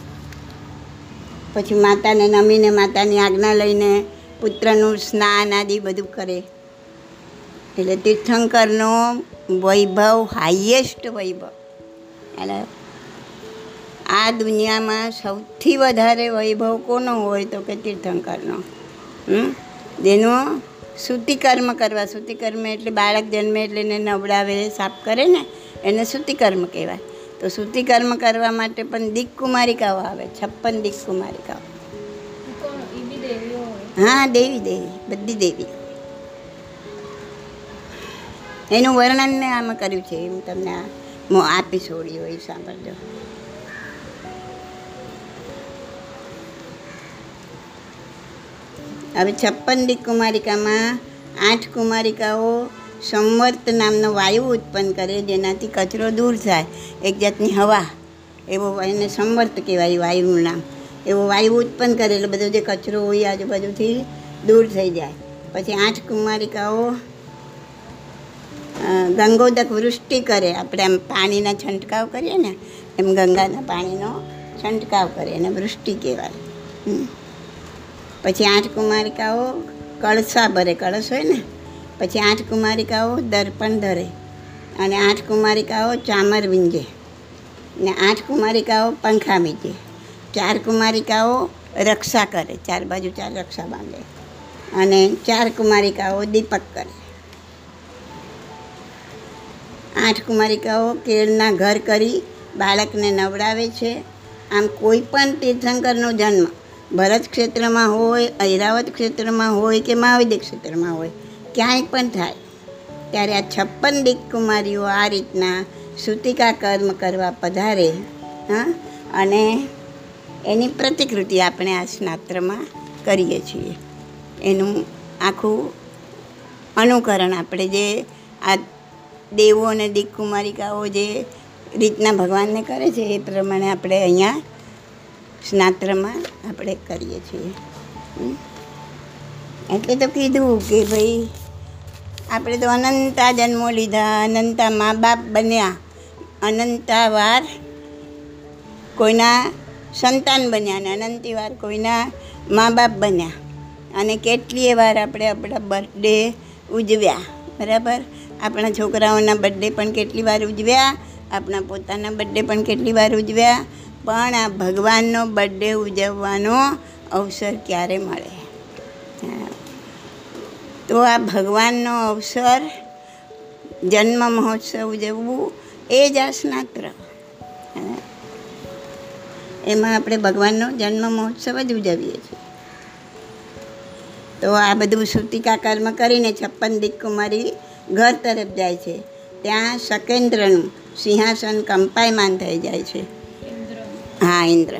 પછી માતાને નમીને માતાની આજ્ઞા લઈને પુત્રનું સ્નાન આદિ બધું કરે. એટલે તીર્થંકરનો વૈભવ હાઈએસ્ટ વૈભવ. એટલે આ દુનિયામાં સૌથી વધારે વૈભવ કોનો હોય તો કે તીર્થંકરનો? જેનો જેનું શુદ્ધિકર્મ કરવા. શુદ્ધિકર્મ એટલે બાળક જન્મે એટલે એને નવડાવે સાફ કરે ને એને શુદ્ધિકર્મ કહેવાય. તો શુદ્ધિકર્મ કરવા માટે પણ દીક કુમારિકાઓ આવે છપ્પન દીક કુમારિકાઓ કોણ? એ બી દેવીઓ હોય. હા દેવી દેવી બધી દેવી એનું વર્ણન મેં આમાં કર્યું છે હું તમને મો- આપી છોડી હોય, સાંભળજો. હવે છપ્પન દીક કુમારિકામાં આઠ કુમારિકાઓ સંવર્ત નામનો વાયુ ઉત્પન્ન કરે, જેનાથી કચરો દૂર થાય. એક જાતની હવા, એવો એને સંવર્ત કહેવાય વાયુનું નામ. એવો વાયુ ઉત્પન્ન કરે, એટલે બધો જે કચરો હોય આજુબાજુથી દૂર થઈ જાય. પછી આઠ કુમારિકાઓ ગંગોદક વૃષ્ટિ કરે. આપણે આમ પાણીના છંટકાવ કરીએ ને, એમ ગંગાના પાણીનો છંટકાવ કરે એને વૃષ્ટિ કહેવાય. પછી આઠ કુમારિકાઓ કળશા ભરે, કળશ હોય ને, પછી આઠ કુમારિકાઓ દર્પણ ધરે અને આઠ કુમારિકાઓ ચામર વીંજે ને આઠ કુમારિકાઓ પંખા વીંજે. ચાર કુમારિકાઓ રક્ષા કરે, ચાર બાજુ ચાર રક્ષા બાંધે અને ચાર કુમારિકાઓ દીપક કરે. આઠ કુમારિકાઓ કેળના ઘર કરી બાળકને નવડાવે છે. આમ કોઈ પણ તીર્થંકરનો જન્મ ભરત ક્ષેત્રમાં હોય, ઐરાવત ક્ષેત્રમાં હોય કે મહાવિદ્ય ક્ષેત્રમાં હોય, ક્યાંય પણ થાય, ત્યારે આ છપ્પન દીક કુમારીઓ આ રીતના સૂતિકા કર્મ કરવા પધારે, હા? અને એની પ્રતિકૃતિ આપણે આ સ્નાત્રમાં કરીએ છીએ. એનું આખું અનુકરણ આપણે જે આ દેવો અને દીકુમારિકાઓ જે રીતના ભગવાનને કરે છે, એ પ્રમાણે આપણે અહીંયા સ્નાત્રમાં આપણે કરીએ છીએ. એટલે તો કીધું કે ભાઈ, આપણે તો અનંતા જન્મો લીધા, અનંતા મા બાપ બન્યા. અનંતા વાર કોઈના સંતાન બન્યા અને અનંતી વાર કોઈના મા બાપ બન્યા. અને કેટલીય વાર આપણે આપણા બર્થડે ઉજવ્યા. બરાબર? આપણા છોકરાઓના બર્થડે પણ કેટલી વાર ઉજવ્યા, આપણા પોતાના બર્થડે પણ કેટલી વાર ઉજવ્યા, પણ આ ભગવાનનો બર્થડે ઉજવવાનો અવસર ક્યારે મળે. તો આ ભગવાનનો અવસર, જન્મ મહોત્સવ ઉજવવું એ જ આ સ્નાત્ર. એમાં આપણે ભગવાનનો જન્મ મહોત્સવ જ ઉજવીએ છીએ તો આ બધું સૂતિકા કર્મ કરીને છપ્પન દીકકુમારી ઘર તરફ જાય છે. ત્યાં શકેન્દ્રનું સિંહાસન કંપાયમાન થઈ જાય છે. હા, ઇન્દ્ર.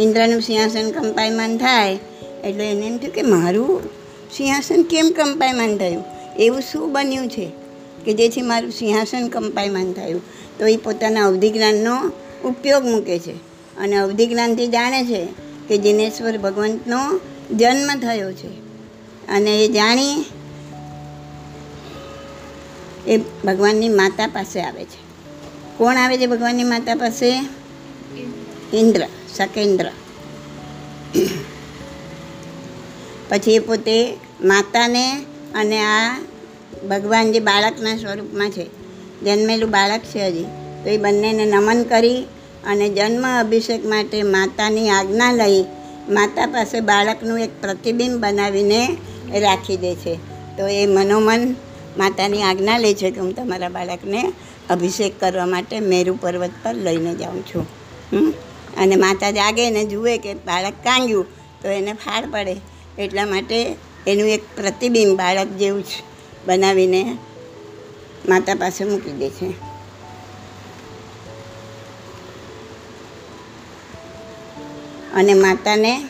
ઇન્દ્રનું સિંહાસન કંપાયમાન થાય એટલે એને એમ થયું કે મારું સિંહાસન કેમ કંપાયમાન થયું? એવું શું બન્યું છે કે જેથી મારું સિંહાસન કંપાયમાન થયું? તો એ પોતાના અવધિ જ્ઞાનનો ઉપયોગ મૂકે છે અને અવધિ જ્ઞાનથી જાણે છે કે જિનેશ્વર ભગવંતનો જન્મ થયો છે. અને એ જાણી એ ભગવાનની માતા પાસે આવે છે. કોણ આવે છે ભગવાનની માતા પાસે? ઇન્દ્ર, સકેન્દ્ર. પછી એ પોતે માતાને અને આ ભગવાન જે બાળકના સ્વરૂપમાં છે, જન્મેલું બાળક છે હજી, તો એ બંનેને નમન કરી અને જન્મ અભિષેક માટે માતાની આજ્ઞા લઈ માતા પાસે બાળકનું એક પ્રતિબિંબ બનાવીને રાખી દે છે. તો એ મનોમન માતાની આજ્ઞા લે છે કે હું તમારા બાળકને અભિષેક કરવા માટે મેરુ પર્વત પર લઈને જાઉં છું? અને માતા જાગે ને જુએ કે બાળક કાંગ્યું, તો એને ફાળ પડે. એટલા માટે એનું એક પ્રતિબિંબ બાળક જેવું જ બનાવીને માતા પાસે મૂકી દે છે. અને માતાને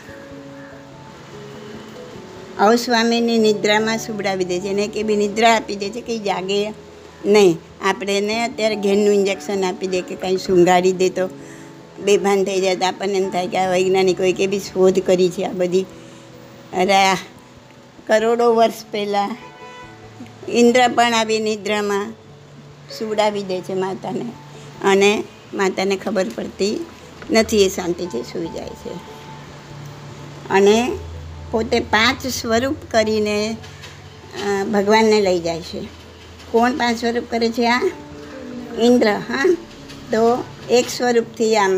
અવસ્વામીની નિદ્રામાં સુવડાવી દે છે. એને કે બી નિદ્રા આપી દે છે કે જાગે નહીં. આપણે એને અત્યારે ઘેરનું ઇન્જેક્શન આપી દે કે કંઈ શૃંગારી દે તો બેભાન થઈ જાય તો આપણને એમ થાય કે આ વૈજ્ઞાનિકોએ કે બી શોધ કરી છે આ બધી. અરે કરોડો વર્ષ પહેલાં ઇન્દ્ર પણ આવી નિદ્રામાં સુવડાવી દે છે માતાને. અને માતાને ખબર પડતી નથી એ શાંતિથી સૂઈ જાય છે. અને પોતે પાંચ સ્વરૂપ કરીને ભગવાનને લઈ જાય છે. કોણ પાંચ સ્વરૂપ કરે છે આ? ઇન્દ્ર, હા? તો એક સ્વરૂપથી આમ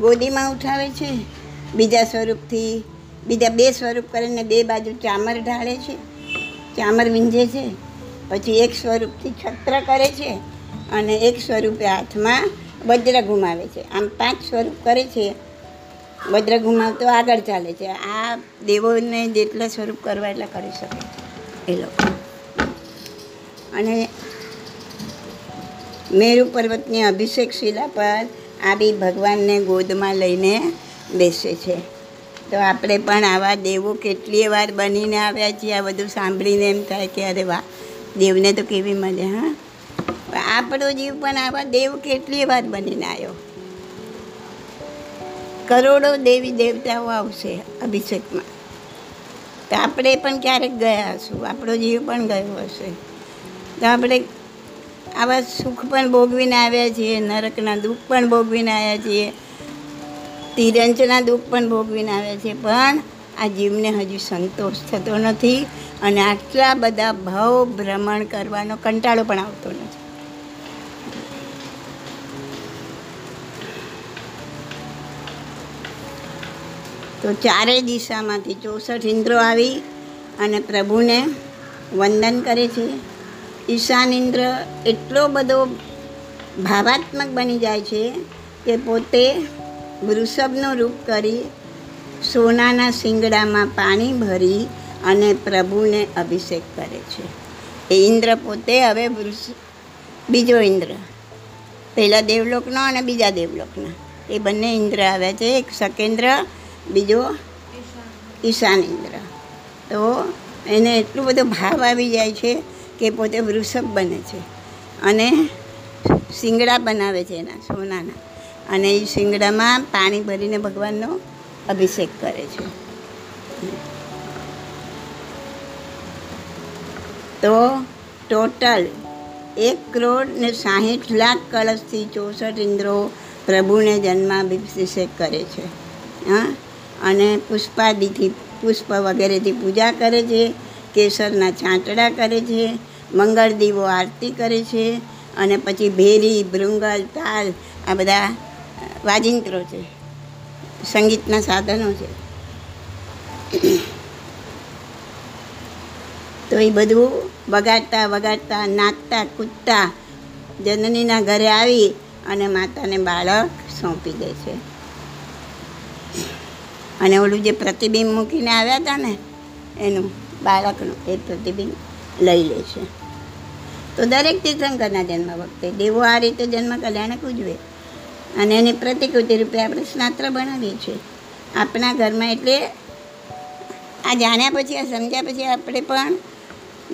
ગોદીમાં ઉઠાવે છે, બીજા સ્વરૂપથી, બીજા બે સ્વરૂપ કરીને બે બાજુ ચામર ઢાળે છે, ચામર વીંજે છે, પછી એક સ્વરૂપથી છત્ર કરે છે અને એક સ્વરૂપે હાથમાં વજ્ર ઘુમાવે છે. આમ પાંચ સ્વરૂપ કરે છે વજ્ર ઘુમાવતો આગળ ચાલે છે. આ દેવોને જેટલા સ્વરૂપ કરવા એટલા કરી શકે એ લોકો. અને મેરુ પર્વતની અભિષેક શિલા પર આવી ભગવાનને ગોદમાં લઈને બેસે છે. તો આપણે પણ આવા દેવો કેટલીય વાર બનીને આવ્યા છીએ, આ બધું સાંભળીને એમ થાય કે અરે વાહ, દેવને તો કેવી મજા, હા. આપણો જીવ પણ આવા દેવ કેટલીય વાર બનીને આવ્યો. કરોડો દેવી દેવતાઓ આવશે અભિષેકમાં. તો આપણે પણ ક્યારેક ગયા હશું. આપણો જીવ પણ ગયો હશે. તો આપણે આવા સુખ પણ ભોગવીને આવ્યા છીએ, નરકના દુઃખ પણ ભોગવીને આવ્યા છીએ, તિરંજના દુઃખ પણ ભોગવીને આવ્યા છીએ. પણ આ જીવને હજુ સંતોષ થતો નથી અને આટલા બધા ભાવ ભ્રમણ કરવાનો કંટાળો પણ આવતો નથી. તો ચારેય દિશામાંથી ચોસઠ ઇન્દ્રો આવી અને પ્રભુને વંદન કરે છે. ઈશાન ઇન્દ્ર એટલો બધો ભાવાત્મક બની જાય છે કે પોતે વૃષભનું રૂપ કરી સોનાના શિંગડામાં પાણી ભરી અને પ્રભુને અભિષેક કરે છે. એ ઇન્દ્ર પોતે હવે વૃષ, બીજો ઇન્દ્ર. પહેલાં દેવલોકનો અને બીજા દેવલોકના. એ બંને ઇન્દ્ર આવ્યા છે. એક સકેન્દ્ર બીજો? ઈશાન ઇન્દ્ર. તો એને એટલું બધો ભાવ આવી જાય છે કે પોતે વૃષભ બને છે. અને શિંગડા બનાવે છે એના, સોનાના. અને એ શિંગડામાં પાણી ભરીને ભગવાનનો અભિષેક કરે છે. તો ટોટલ એક કરોડ ને સાહીઠ લાખ કળશથી ચોસઠ ઇન્દ્રો પ્રભુને જન્માભિષેક કરે છે. હા? અને પુષ્પાદિથી, પુષ્પ વગેરેથી પૂજા કરે છે, કેસરના છાંટડા કરે છે, મંગળ દીવો આરતી કરે છે, અને પછી ભેરી ભૃંગલ તાલ, આ બધા વાજિંત્રો છે, સંગીતના સાધનો છે. તો એ બધું વગાડતા વગાડતા નાચતા કૂદતા, જનનીના ઘરે આવી અને માતાને બાળક સોંપી દે છે. અને ઓલું જે પ્રતિબિંબ મૂકીને આવ્યા હતા ને, એનું બાળકનું એ પ્રતિબિંબ લઈ લે છે. તો દરેક તીર્થંકરના જન્મ વખતે દેવો આ રીતે જન્મ કલ્યાણક ઉજવે. અને એની પ્રતિકૃતિ રૂપે આપણે સ્નાત્ર બનાવીએ છીએ. આપણા ઘરમાં એટલે આ જાણ્યા પછી, આ સમજ્યા પછી આપણે પણ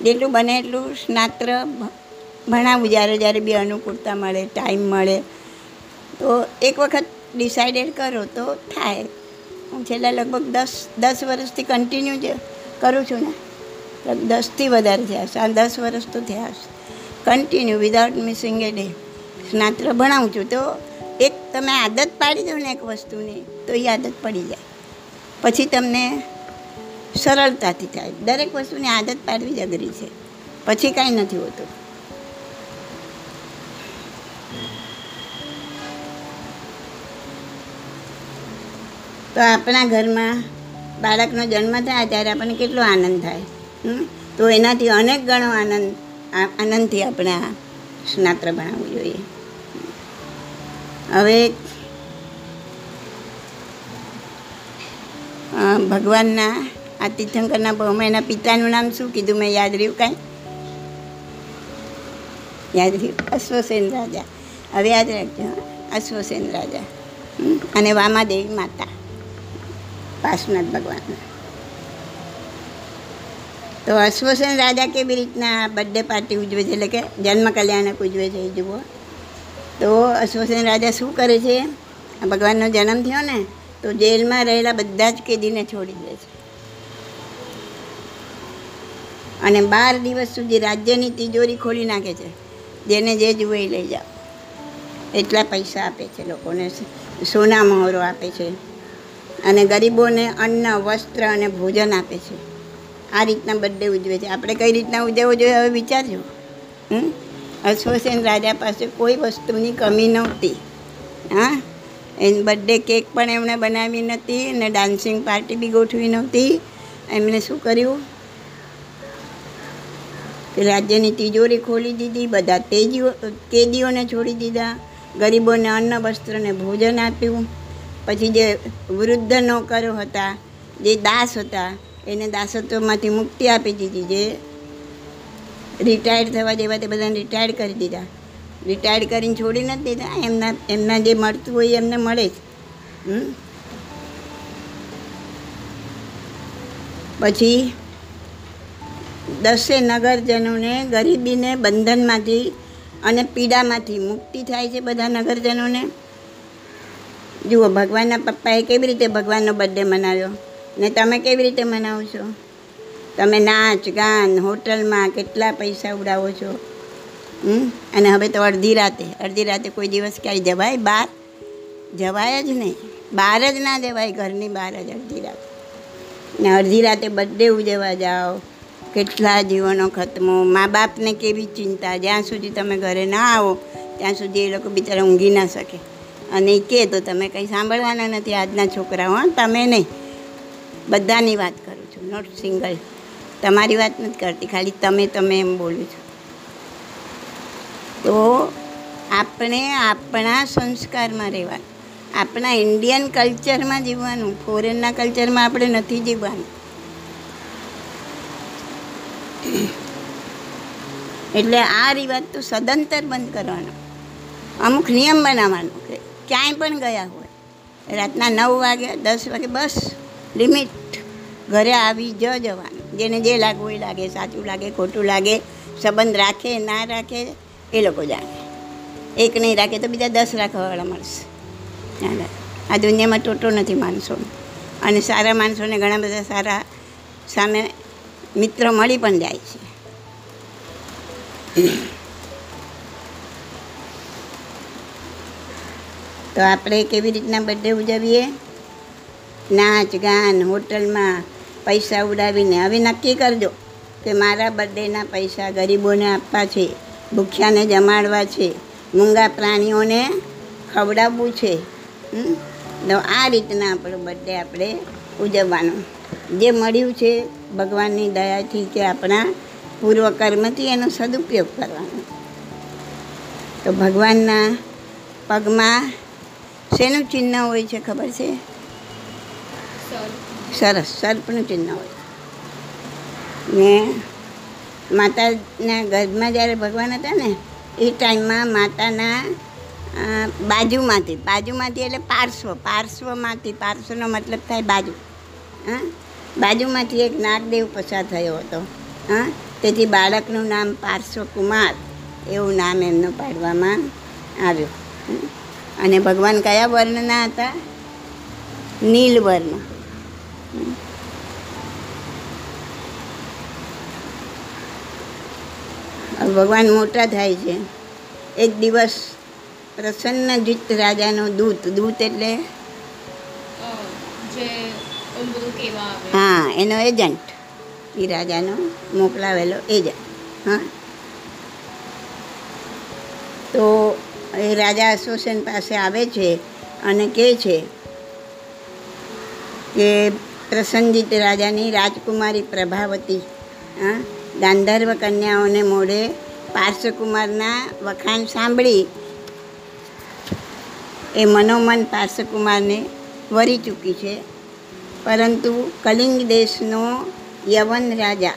જેટલું બને એટલું સ્નાત્ર ભણાવવું જ્યારે જ્યારે બી અનુકૂળતા મળે ટાઈમ મળે, તો એક વખત ડિસાઇડેડ કરો તો થાય. હું છેલ્લા લગભગ દસ દસ વર્ષથી કન્ટિન્યુ જે કરું છું ને. દસથી વધારે થયા છે. આ દસ વર્ષ તો થયા છે continue without missing a day સ્નાત્ર ભણાવું છું. તો એક તમે આદત પાડી દો ને એક વસ્તુની, તો એ આદત પડી જાય. પછી તમને સરળતાથી થાય. દરેક વસ્તુની આદત પાડવી જ અઘરી છે. પછી કાંઈ નથી હોતું. તો આપણા ઘરમાં બાળકનો જન્મ થાય ત્યારે આપણને કેટલો આનંદ થાય? તો એનાથી અનેક ગણો આનંદ આનંદથી આપણે આ સ્નાત્ર ભણાવવું જોઈએ. હવે ભગવાનના આ તીર્થંકરના એના પિતાનું નામ શું કીધું મેં? યાદ રહ્યું કાંઈ? યાદ રહ્યું? અશ્વસેન રાજા. હવે યાદ રાખજો અશ્વસેન રાજા. અને વામાદેવી માતા. પાર્શ્વનાથ ભગવાન તો અશ્વસન રાજા કેવી રીતના બર્થડે પાર્ટી ઉજવે છે? એટલે કે જન્મ કલ્યાણક ઉજવે છે, એ જુઓ. તો અશ્વસન રાજા શું કરે છે? ભગવાનનો જન્મ થયો ને, તો જેલમાં રહેલા બધા જ કેદીને છોડી દે છે. અને બાર દિવસ સુધી રાજ્યની તિજોરી ખોલી નાખે છે. જેને જે જુએ લઈ જાઓ. એટલા પૈસા આપે છે લોકોને સોના મહોરો આપે છે. અને ગરીબોને અન્ન, વસ્ત્ર અને ભોજન આપે છે. આ રીતના બર્થડે ઉજવે છે. આપણે કઈ રીતના ઉજવવો જોઈએ હવે વિચારજો. હમ? અશ્વસેન રાજા પાસે કોઈ વસ્તુની કમી નહોતી. હા? એને બર્થડે કેક પણ એમણે બનાવી નહોતી અને ડાન્સિંગ પાર્ટી બી ગોઠવી નહોતી. એમણે શું કર્યું? કે રાજ્યની તિજોરી ખોલી દીધી, બધા તેજીઓ, કેદીઓને છોડી દીધા, ગરીબોને અન્ન વસ્ત્રને ભોજન આપ્યું. પછી જે વૃદ્ધ નોકરો હતા, જે દાસ હતા, એને દાસત્વમાંથી મુક્તિ આપી દીધી, જે રિટાયર્ડ થવા જેવા તે બધાને રિટાયર્ડ કરી દીધા. રિટાયર્ડ કરીને છોડી નથી દીધા, એમના એમના જે મળતું હોય એમને મળે જ? પછી દસે નગરજનોને ગરીબીને બંધનમાંથી અને પીડામાંથી મુક્તિ થાય છે બધા નગરજનોને. જુઓ, ભગવાનના પપ્પાએ કેવી રીતે ભગવાનનો બર્થડે મનાવ્યો? ને તમે કેવી રીતે મનાવો છો? તમે નાચ, ગાન, હોટલમાં કેટલા પૈસા ઉડાવો છો? હમ? અને હવે તો અડધી રાતે અડધી રાતે કોઈ દિવસ ક્યાંય જવાય? બહાર જવાય જ નહીં. બહાર જ ના જવાય, ઘરની બહાર જ અડધી રાતે. ને અડધી રાતે બર્થડે ઉજવવા જાઓ. કેટલા જીવનો ખતમો. મા બાપને કેવી ચિંતા? જ્યાં સુધી તમે ઘરે ના આવો, ત્યાં સુધી એ લોકો બિચારા ઊંઘી ના શકે. અને કહે તો તમે કંઈ સાંભળવાના નથી આજના છોકરાઓ તમે નહીં. બધાની વાત કરું છું નોટ સિંગલ તમારી વાત નથી કરતી, ખાલી તમે તમે એમ બોલું છું. તો આપણે આપણા સંસ્કારમાં રહેવાનું. આપણા ઇન્ડિયન કલ્ચરમાં જીવવાનું ફોરેનના કલ્ચરમાં આપણે નથી જીવવાનું. એટલે આ રિવાજ તો સદંતર બંધ કરવાનો. અમુક નિયમ બનાવવાનો કે ક્યાંય પણ ગયા હોય. રાતના નવ વાગે, દસ વાગે, બસ લિમિટ ઘરે આવી જ જવાનું. જેને જે લાગવું એ લાગે, સાચું લાગે, ખોટું લાગે, સંબંધ રાખે, ના રાખે, એ લોકો જાણે. એક નહીં રાખે તો બીજા દસ રાખવાવાળા મળશે. આ દુનિયામાં ટોટો નથી માણસો અને સારા માણસોને ઘણા બધા સારા સામે મિત્રો મળી પણ જાય છે. તો આપણે કેવી રીતના બર્થડે ઉજવીએ? નાચ, ગાન, હોટલમાં પૈસા ઉડાવીને. હવે નક્કી કરજો કે મારા બર્થડેના પૈસા ગરીબોને આપવા છે, ભૂખ્યાને જમાડવા છે, મૂંગા પ્રાણીઓને ખવડાવવું છે? તો આ રીતના આપણો બર્થડે આપણે ઉજવવાનો. જે મળ્યું છે ભગવાનની દયાથી કે આપણા પૂર્વકર્મથી એનો સદુપયોગ કરવાનો. તો ભગવાનના પગમાં શેનું ચિહ્ન હોય છે ખબર છે? સરસ, સર્પનું ચિહ્ન હોય. ને માતાના ગર્ભમાં જ્યારે ભગવાન હતા ને, એ ટાઈમમાં માતાના બાજુમાંથી બાજુમાંથી એટલે પાર્શ્વ, પાર્શ્વમાંથી, પાર્શ્વનો મતલબ થાય બાજુ. હા બાજુમાંથી એક નાગદેવ પસાર થયો હતો. હા તેથી બાળકનું નામ પાર્શ્વકુમાર, એવું નામ એમનું પાડવામાં આવ્યું. અને ભગવાન કયા વર્ણના હતા? નીલ વર્ણ. ભગવાન મોટા થાય છે. એક દિવસ પ્રસન્નજીત રાજાનો દૂત દૂત એટલે? હા એનો એજન્ટ. એ રાજાનો મોકલાવેલો એજન્ટ. હા. તો એ રાજા અશ્વસેન પાસે આવે છે અને કહે છે કે પ્રસન્નજીત રાજાની રાજકુમારી પ્રભાવતી ગાંધર્વ કન્યાઓને મોઢે પાર્શ્વકુમારના વખાણ સાંભળી. એ મનોમન પાર્શ્વકુમારને વરી ચૂકી છે. પરંતુ કલિંગ દેશનો યવન રાજા,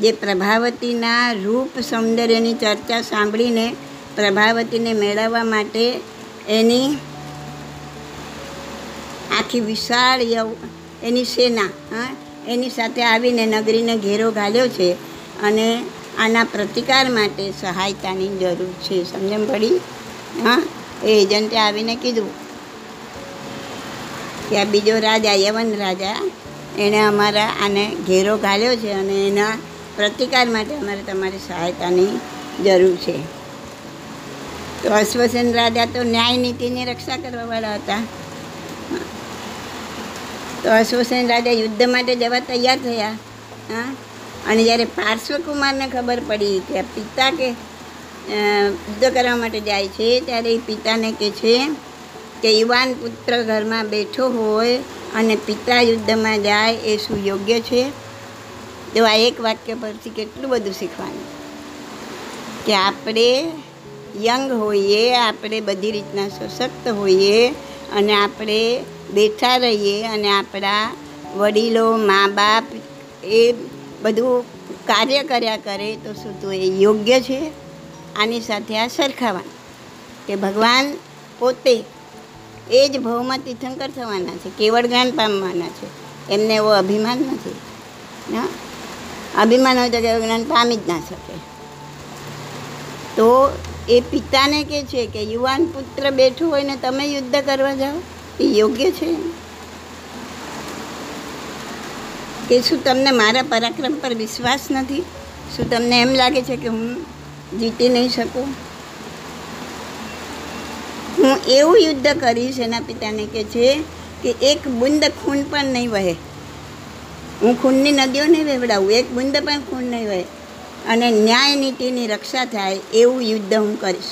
જે પ્રભાવતીના રૂપ સૌંદર્યની ચર્ચા સાંભળીને પ્રભાવતીને મેળવવા માટે એની આખી વિશાળ યવ એની સેના એની સાથે આવીને નગરીને ઘેરો ઘાલ્યો છે અને આના પ્રતિકાર માટે સહાયતાની જરૂર છે. સમજણ પડી? હા, એ એજન્ટે આવીને કીધું કે આ બીજો રાજા, યવન રાજા, એણે અમારા આને ઘેરો ઘાલ્યો છે અને એના પ્રતિકાર માટે અમારે તમારી સહાયતાની જરૂર છે. તો અશ્વસેન રાજા તો ન્યાય નીતિની રક્ષા કરવાવાળા હતા. તો અશ્વસેન રાજા યુદ્ધ માટે જવા તૈયાર થયા. હા? અને જ્યારે પાર્શ્વકુમારને ખબર પડી કે પિતા કે યુદ્ધ કરવા માટે જાય છે, ત્યારે એ પિતાને કહે છે કે યુવાન પુત્ર ઘરમાં બેઠો હોય અને પિતા યુદ્ધમાં જાય એ શું યોગ્ય છે. તો આ એક વાક્ય પરથી કેટલું બધું શીખવાનું? કે આપણે યંગ હોઈએ, આપણે બધી રીતના સશક્ત હોઈએ અને આપણે બેઠા રહીએ અને આપણા વડીલો મા બાપ એ બધું કાર્ય કર્યા કરે તો શું તો એ યોગ્ય છે? આની સાથે આ સરખાવાનું કે ભગવાન પોતે એ જ ભવમાં તીર્થંકર થવાના છે, કેવળ જ્ઞાન પામવાના છે. એમને એવો અભિમાન નથી. ના અભિમાન હોય તો કેવળ જ્ઞાન પામી જ ના શકે. તો એ પિતાને કે છે કે યુવાન પુત્ર બેઠું હોય ને તમે યુદ્ધ કરવા જાઓ. એ યોગ્ય છે. કે શું તમને મારા પરાક્રમ પર વિશ્વાસ નથી? શું તમને એમ લાગે છે કે હું જીતી નહીં શકું? હું એવું યુદ્ધ કરીશ એના પિતાને કે છે કે એક બુંદ ખૂન પણ નહીં વહે. હું ખૂનની નદીઓ નહીં વહેવડાવું એક બુંદ પણ ખૂન નહીં વહે. અને ન્યાય નીતિની રક્ષા થાય એવું યુદ્ધ હું કરીશ.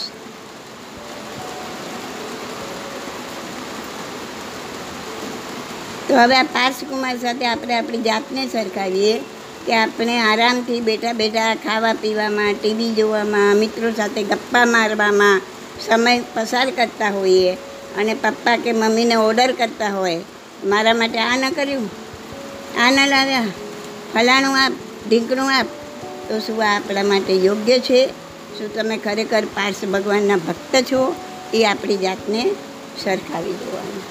તો હવે આ પાર્શકુમાર સાથે આપણે આપણી જાતને સરખાવીએ કે આપણે આરામથી બેઠા બેઠા ખાવા પીવામાં, ટીવી જોવામાં, મિત્રો સાથે ગપ્પા મારવામાં સમય પસાર કરતા હોઈએ અને પપ્પા કે મમ્મીને ઓર્ડર કરતા હોય. મારા માટે આ ન કર્યું. આ ન લાવ્યા. ફલાણું આપ, ઢીંકણું આપ તો શું આ આપણા માટે યોગ્ય છે? શું તમે ખરેખર પાર્શ ભગવાનના ભક્ત છો? એ આપણી જાતને સરખાવી જોવાનું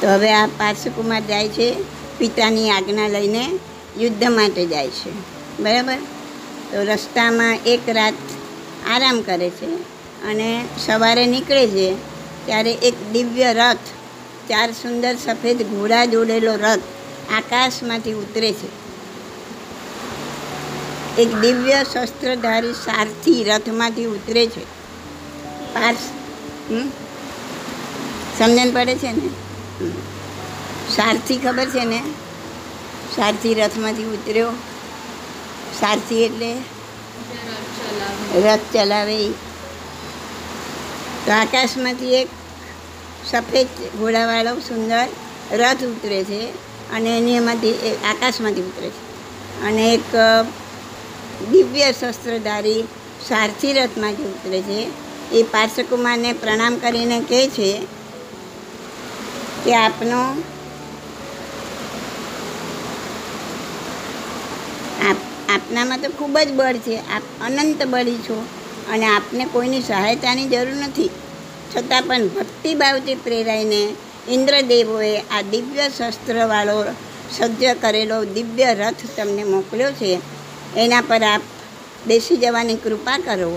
તો હવે આ પાર્શ્વકુમાર જાય છે પિતાની આજ્ઞા લઈને યુદ્ધ માટે જાય છે. બરાબર? તો રસ્તામાં એક રાત આરામ કરે છે. અને સવારે નીકળે છે ત્યારે એક દિવ્ય રથ ચાર સુંદર સફેદ ઘોડા જોડેલો રથ આકાશમાંથી ઉતરે છે. એક દિવ્ય શસ્ત્રધારી સારથી રથમાંથી ઉતરે છે. હમ? સમજણ પડે છે ને? સારથી ખબર છે ને? સારથી રથમાંથી ઉતર્યો. સારથી એટલે? રથ ચલાવે. તો આકાશમાંથી એક સફેદ ઘોડાવાળો સુંદર રથ ઉતરે છે અને એની એમાંથી આકાશમાંથી ઉતરે છે. અને એક દિવ્ય શસ્ત્રધારી સારથી રથમાંથી ઉતરે છે. એ પાર્શ્વકુમારને પ્રણામ કરીને કહે છે કે આપનો આપ, આપનામાં તો ખૂબ જ બળ છે. આપ અનંત બળી છો. અને આપને કોઈની સહાયતાની જરૂર નથી. છતાં પણ ભક્તિભાવથી પ્રેરાઈને ઇન્દ્રદેવોએ આ દિવ્ય શસ્ત્રવાળો સજ્જ કરેલો દિવ્ય રથ તમને મોકલ્યો છે. એના પર આપ બેસી જવાની કૃપા કરો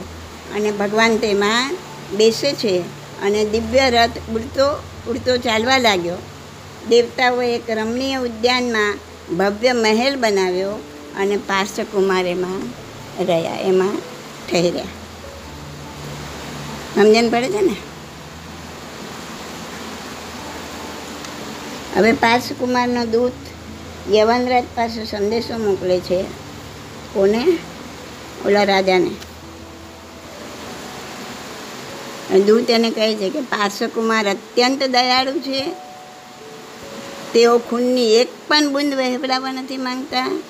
અને ભગવાન તેમાં બેસે છે અને દિવ્ય રથ ઉડતો ઉડતો ચાલવા લાગ્યો. દેવતાઓએ એક રમણીય ઉદ્યાનમાં ભવ્ય મહેલ બનાવ્યો અને પાર્શ્વકુમાર રહ્યા, એમાં ઠહેર્યા. સમજણ પડે છે ને? હવે પાર્શકુમારનો દૂત યવનરાજ પાસે સંદેશો મોકલે છે. કોને? ઓલા રાજાને. દૂત એને કહે છે કે પાર્શકુમાર અત્યંત દયાળુ છે. તેઓ ખૂનની એક પણ બૂંદ વહેવડાવવા નથી માંગતા.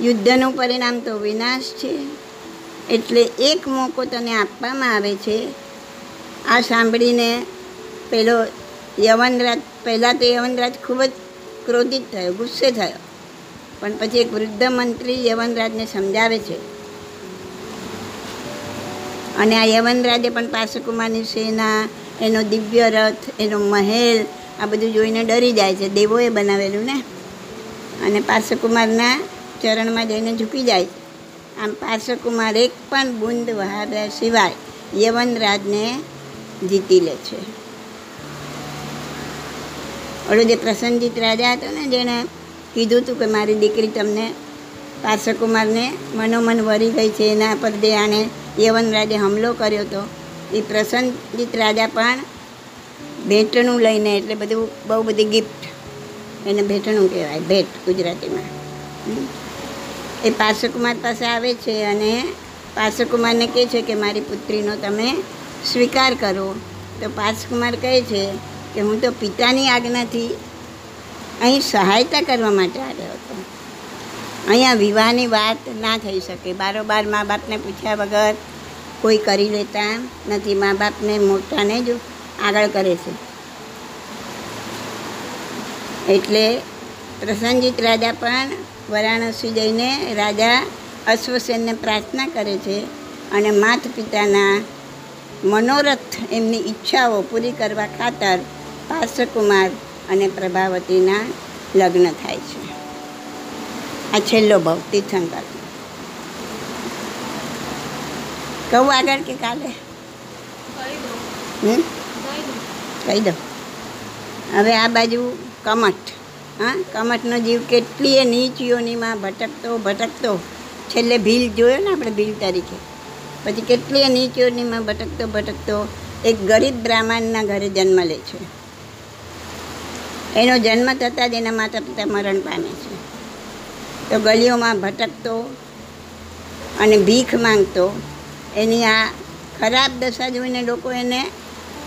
યુદ્ધનું પરિણામ તો વિનાશ છે. એટલે એક મોકો તને આપવામાં આવે છે. આ સાંભળીને પેલો યવનરાજ, પહેલાં તો યવનરાજ ખૂબ જ ક્રોધિત થયો, ગુસ્સે થયો. પણ પછી એક વૃદ્ધ મંત્રી યવનરાજને સમજાવે છે. અને આ યવનરાજે પણ પાસકુમારની સેના, એનો દિવ્ય રથ, એનો મહેલ, આ બધું જોઈને ડરી જાય છે. દેવોએ બનાવેલું ને? અને પાસકુમારના ચરણમાં જઈને ઝૂકી જાય છે. આમ પાર્શ્વકુમાર એક પણ બુંદ વહાવ્યા સિવાય યવનરાજને જીતી લે છે. ઓલો જે પ્રસન્નજીત રાજા હતો ને, જેણે કીધું હતું કે મારી દીકરી તમને પાર્શ્વકુમારને મનોમન વરી ગઈ છે, એના પર જે આણે યવન રાજે હુમલો કર્યો હતો. એ પ્રસન્નજીત રાજા પણ ભેટણું લઈને, એટલે બધું બહુ બધી ગિફ્ટ એને ભેટણું કહેવાય, ભેટ ગુજરાતીમાં. એ પાર્શ્વકુમાર પાસે આવે છે અને પાર્શ્વકુમારને કહે છે કે મારી પુત્રીનો તમે સ્વીકાર કરો. તો પાર્શ્વકુમાર કહે છે કે હું તો પિતાની આજ્ઞાથી અહીં સહાયતા કરવા માટે આવ્યો હતો. અહીંયા વિવાહની વાત ના થઈ શકે. બારોબાર મા બાપને પૂછ્યા વગર કોઈ કરી લેતા નથી. મા બાપને મોટાને જ આગળ કરે છે. એટલે પ્રસન્નજીત રાજા પણ વારાણસી જઈને રાજા અશ્વસેનને પ્રાર્થના કરે છે અને માત પિતાના મનોરથ એમની ઈચ્છાઓ પૂરી કરવા ખાતર પાર્શ્વકુમાર અને પ્રભાવતીના લગ્ન થાય છે. આ છેલ્લો ભાવ તીર્થંકર. કહું આગળ કે કાલે? કહી દઉં. હવે આ બાજુ કમઠ. હા? કમઠનો જીવ કેટલીય નીચીઓનીમાં ભટકતો ભટકતો. છેલ્લે ભીલ જોયો ને આપણે ભીલ તરીકે. પછી કેટલીય નીચીઓનીમાં ભટકતો ભટકતો એક ગરીબ બ્રાહ્મણના ઘરે જન્મ લે છે. એનો જન્મ થતાં જ એના માતા પિતા મરણ પામે છે. તો ગલીઓમાં ભટકતો અને ભીખ માંગતો, એની આ ખરાબ દશા જોઈને લોકો એને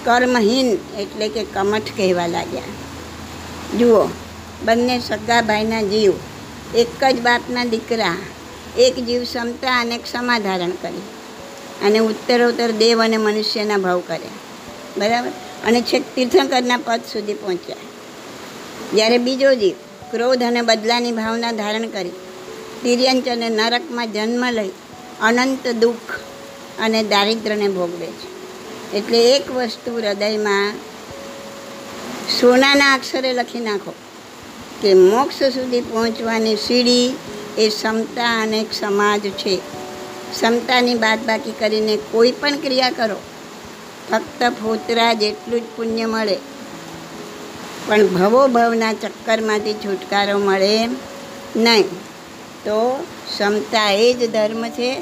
કર્મહીન એટલે કે કમઠ કહેવા લાગ્યા. જુઓ બંને સગા ભાઈના જીવ. એક જ બાપના દીકરા. એક જીવ ક્ષમતા અને ક્ષમા ધારણ કરી. અને ઉત્તરોત્તર દેવ અને મનુષ્યના ભાવ કર્યા. બરાબર? અને છેક તીર્થંકરના પદ સુધી પહોંચ્યા. જ્યારે બીજો જીવ ક્રોધ અને બદલાની ભાવના ધારણ કરી, તિર્યંચ અને નરકમાં જન્મ લઈ અનંત દુઃખ અને દારિદ્ર્યને ભોગવે છે. એટલે એક વસ્તુ હૃદયમાં સોનાના અક્ષરે લખી નાખો. કે મોક્ષ સુધી પહોંચવાની સીડી એ ક્ષમતા અને સમાજ છે. ક્ષમતાની બાદબાકી કરીને કોઈ પણ ક્રિયા કરો, ફક્ત ફોતરા જેટલું જ પુણ્ય મળે. પણ ભવો ભવના ચક્કરમાંથી છુટકારો મળે નહીં. તો ક્ષમતા એ જ ધર્મ છે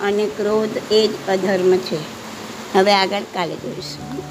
અને ક્રોધ એ જ અધર્મ છે. હવે આગળ કાલે જોઈશું.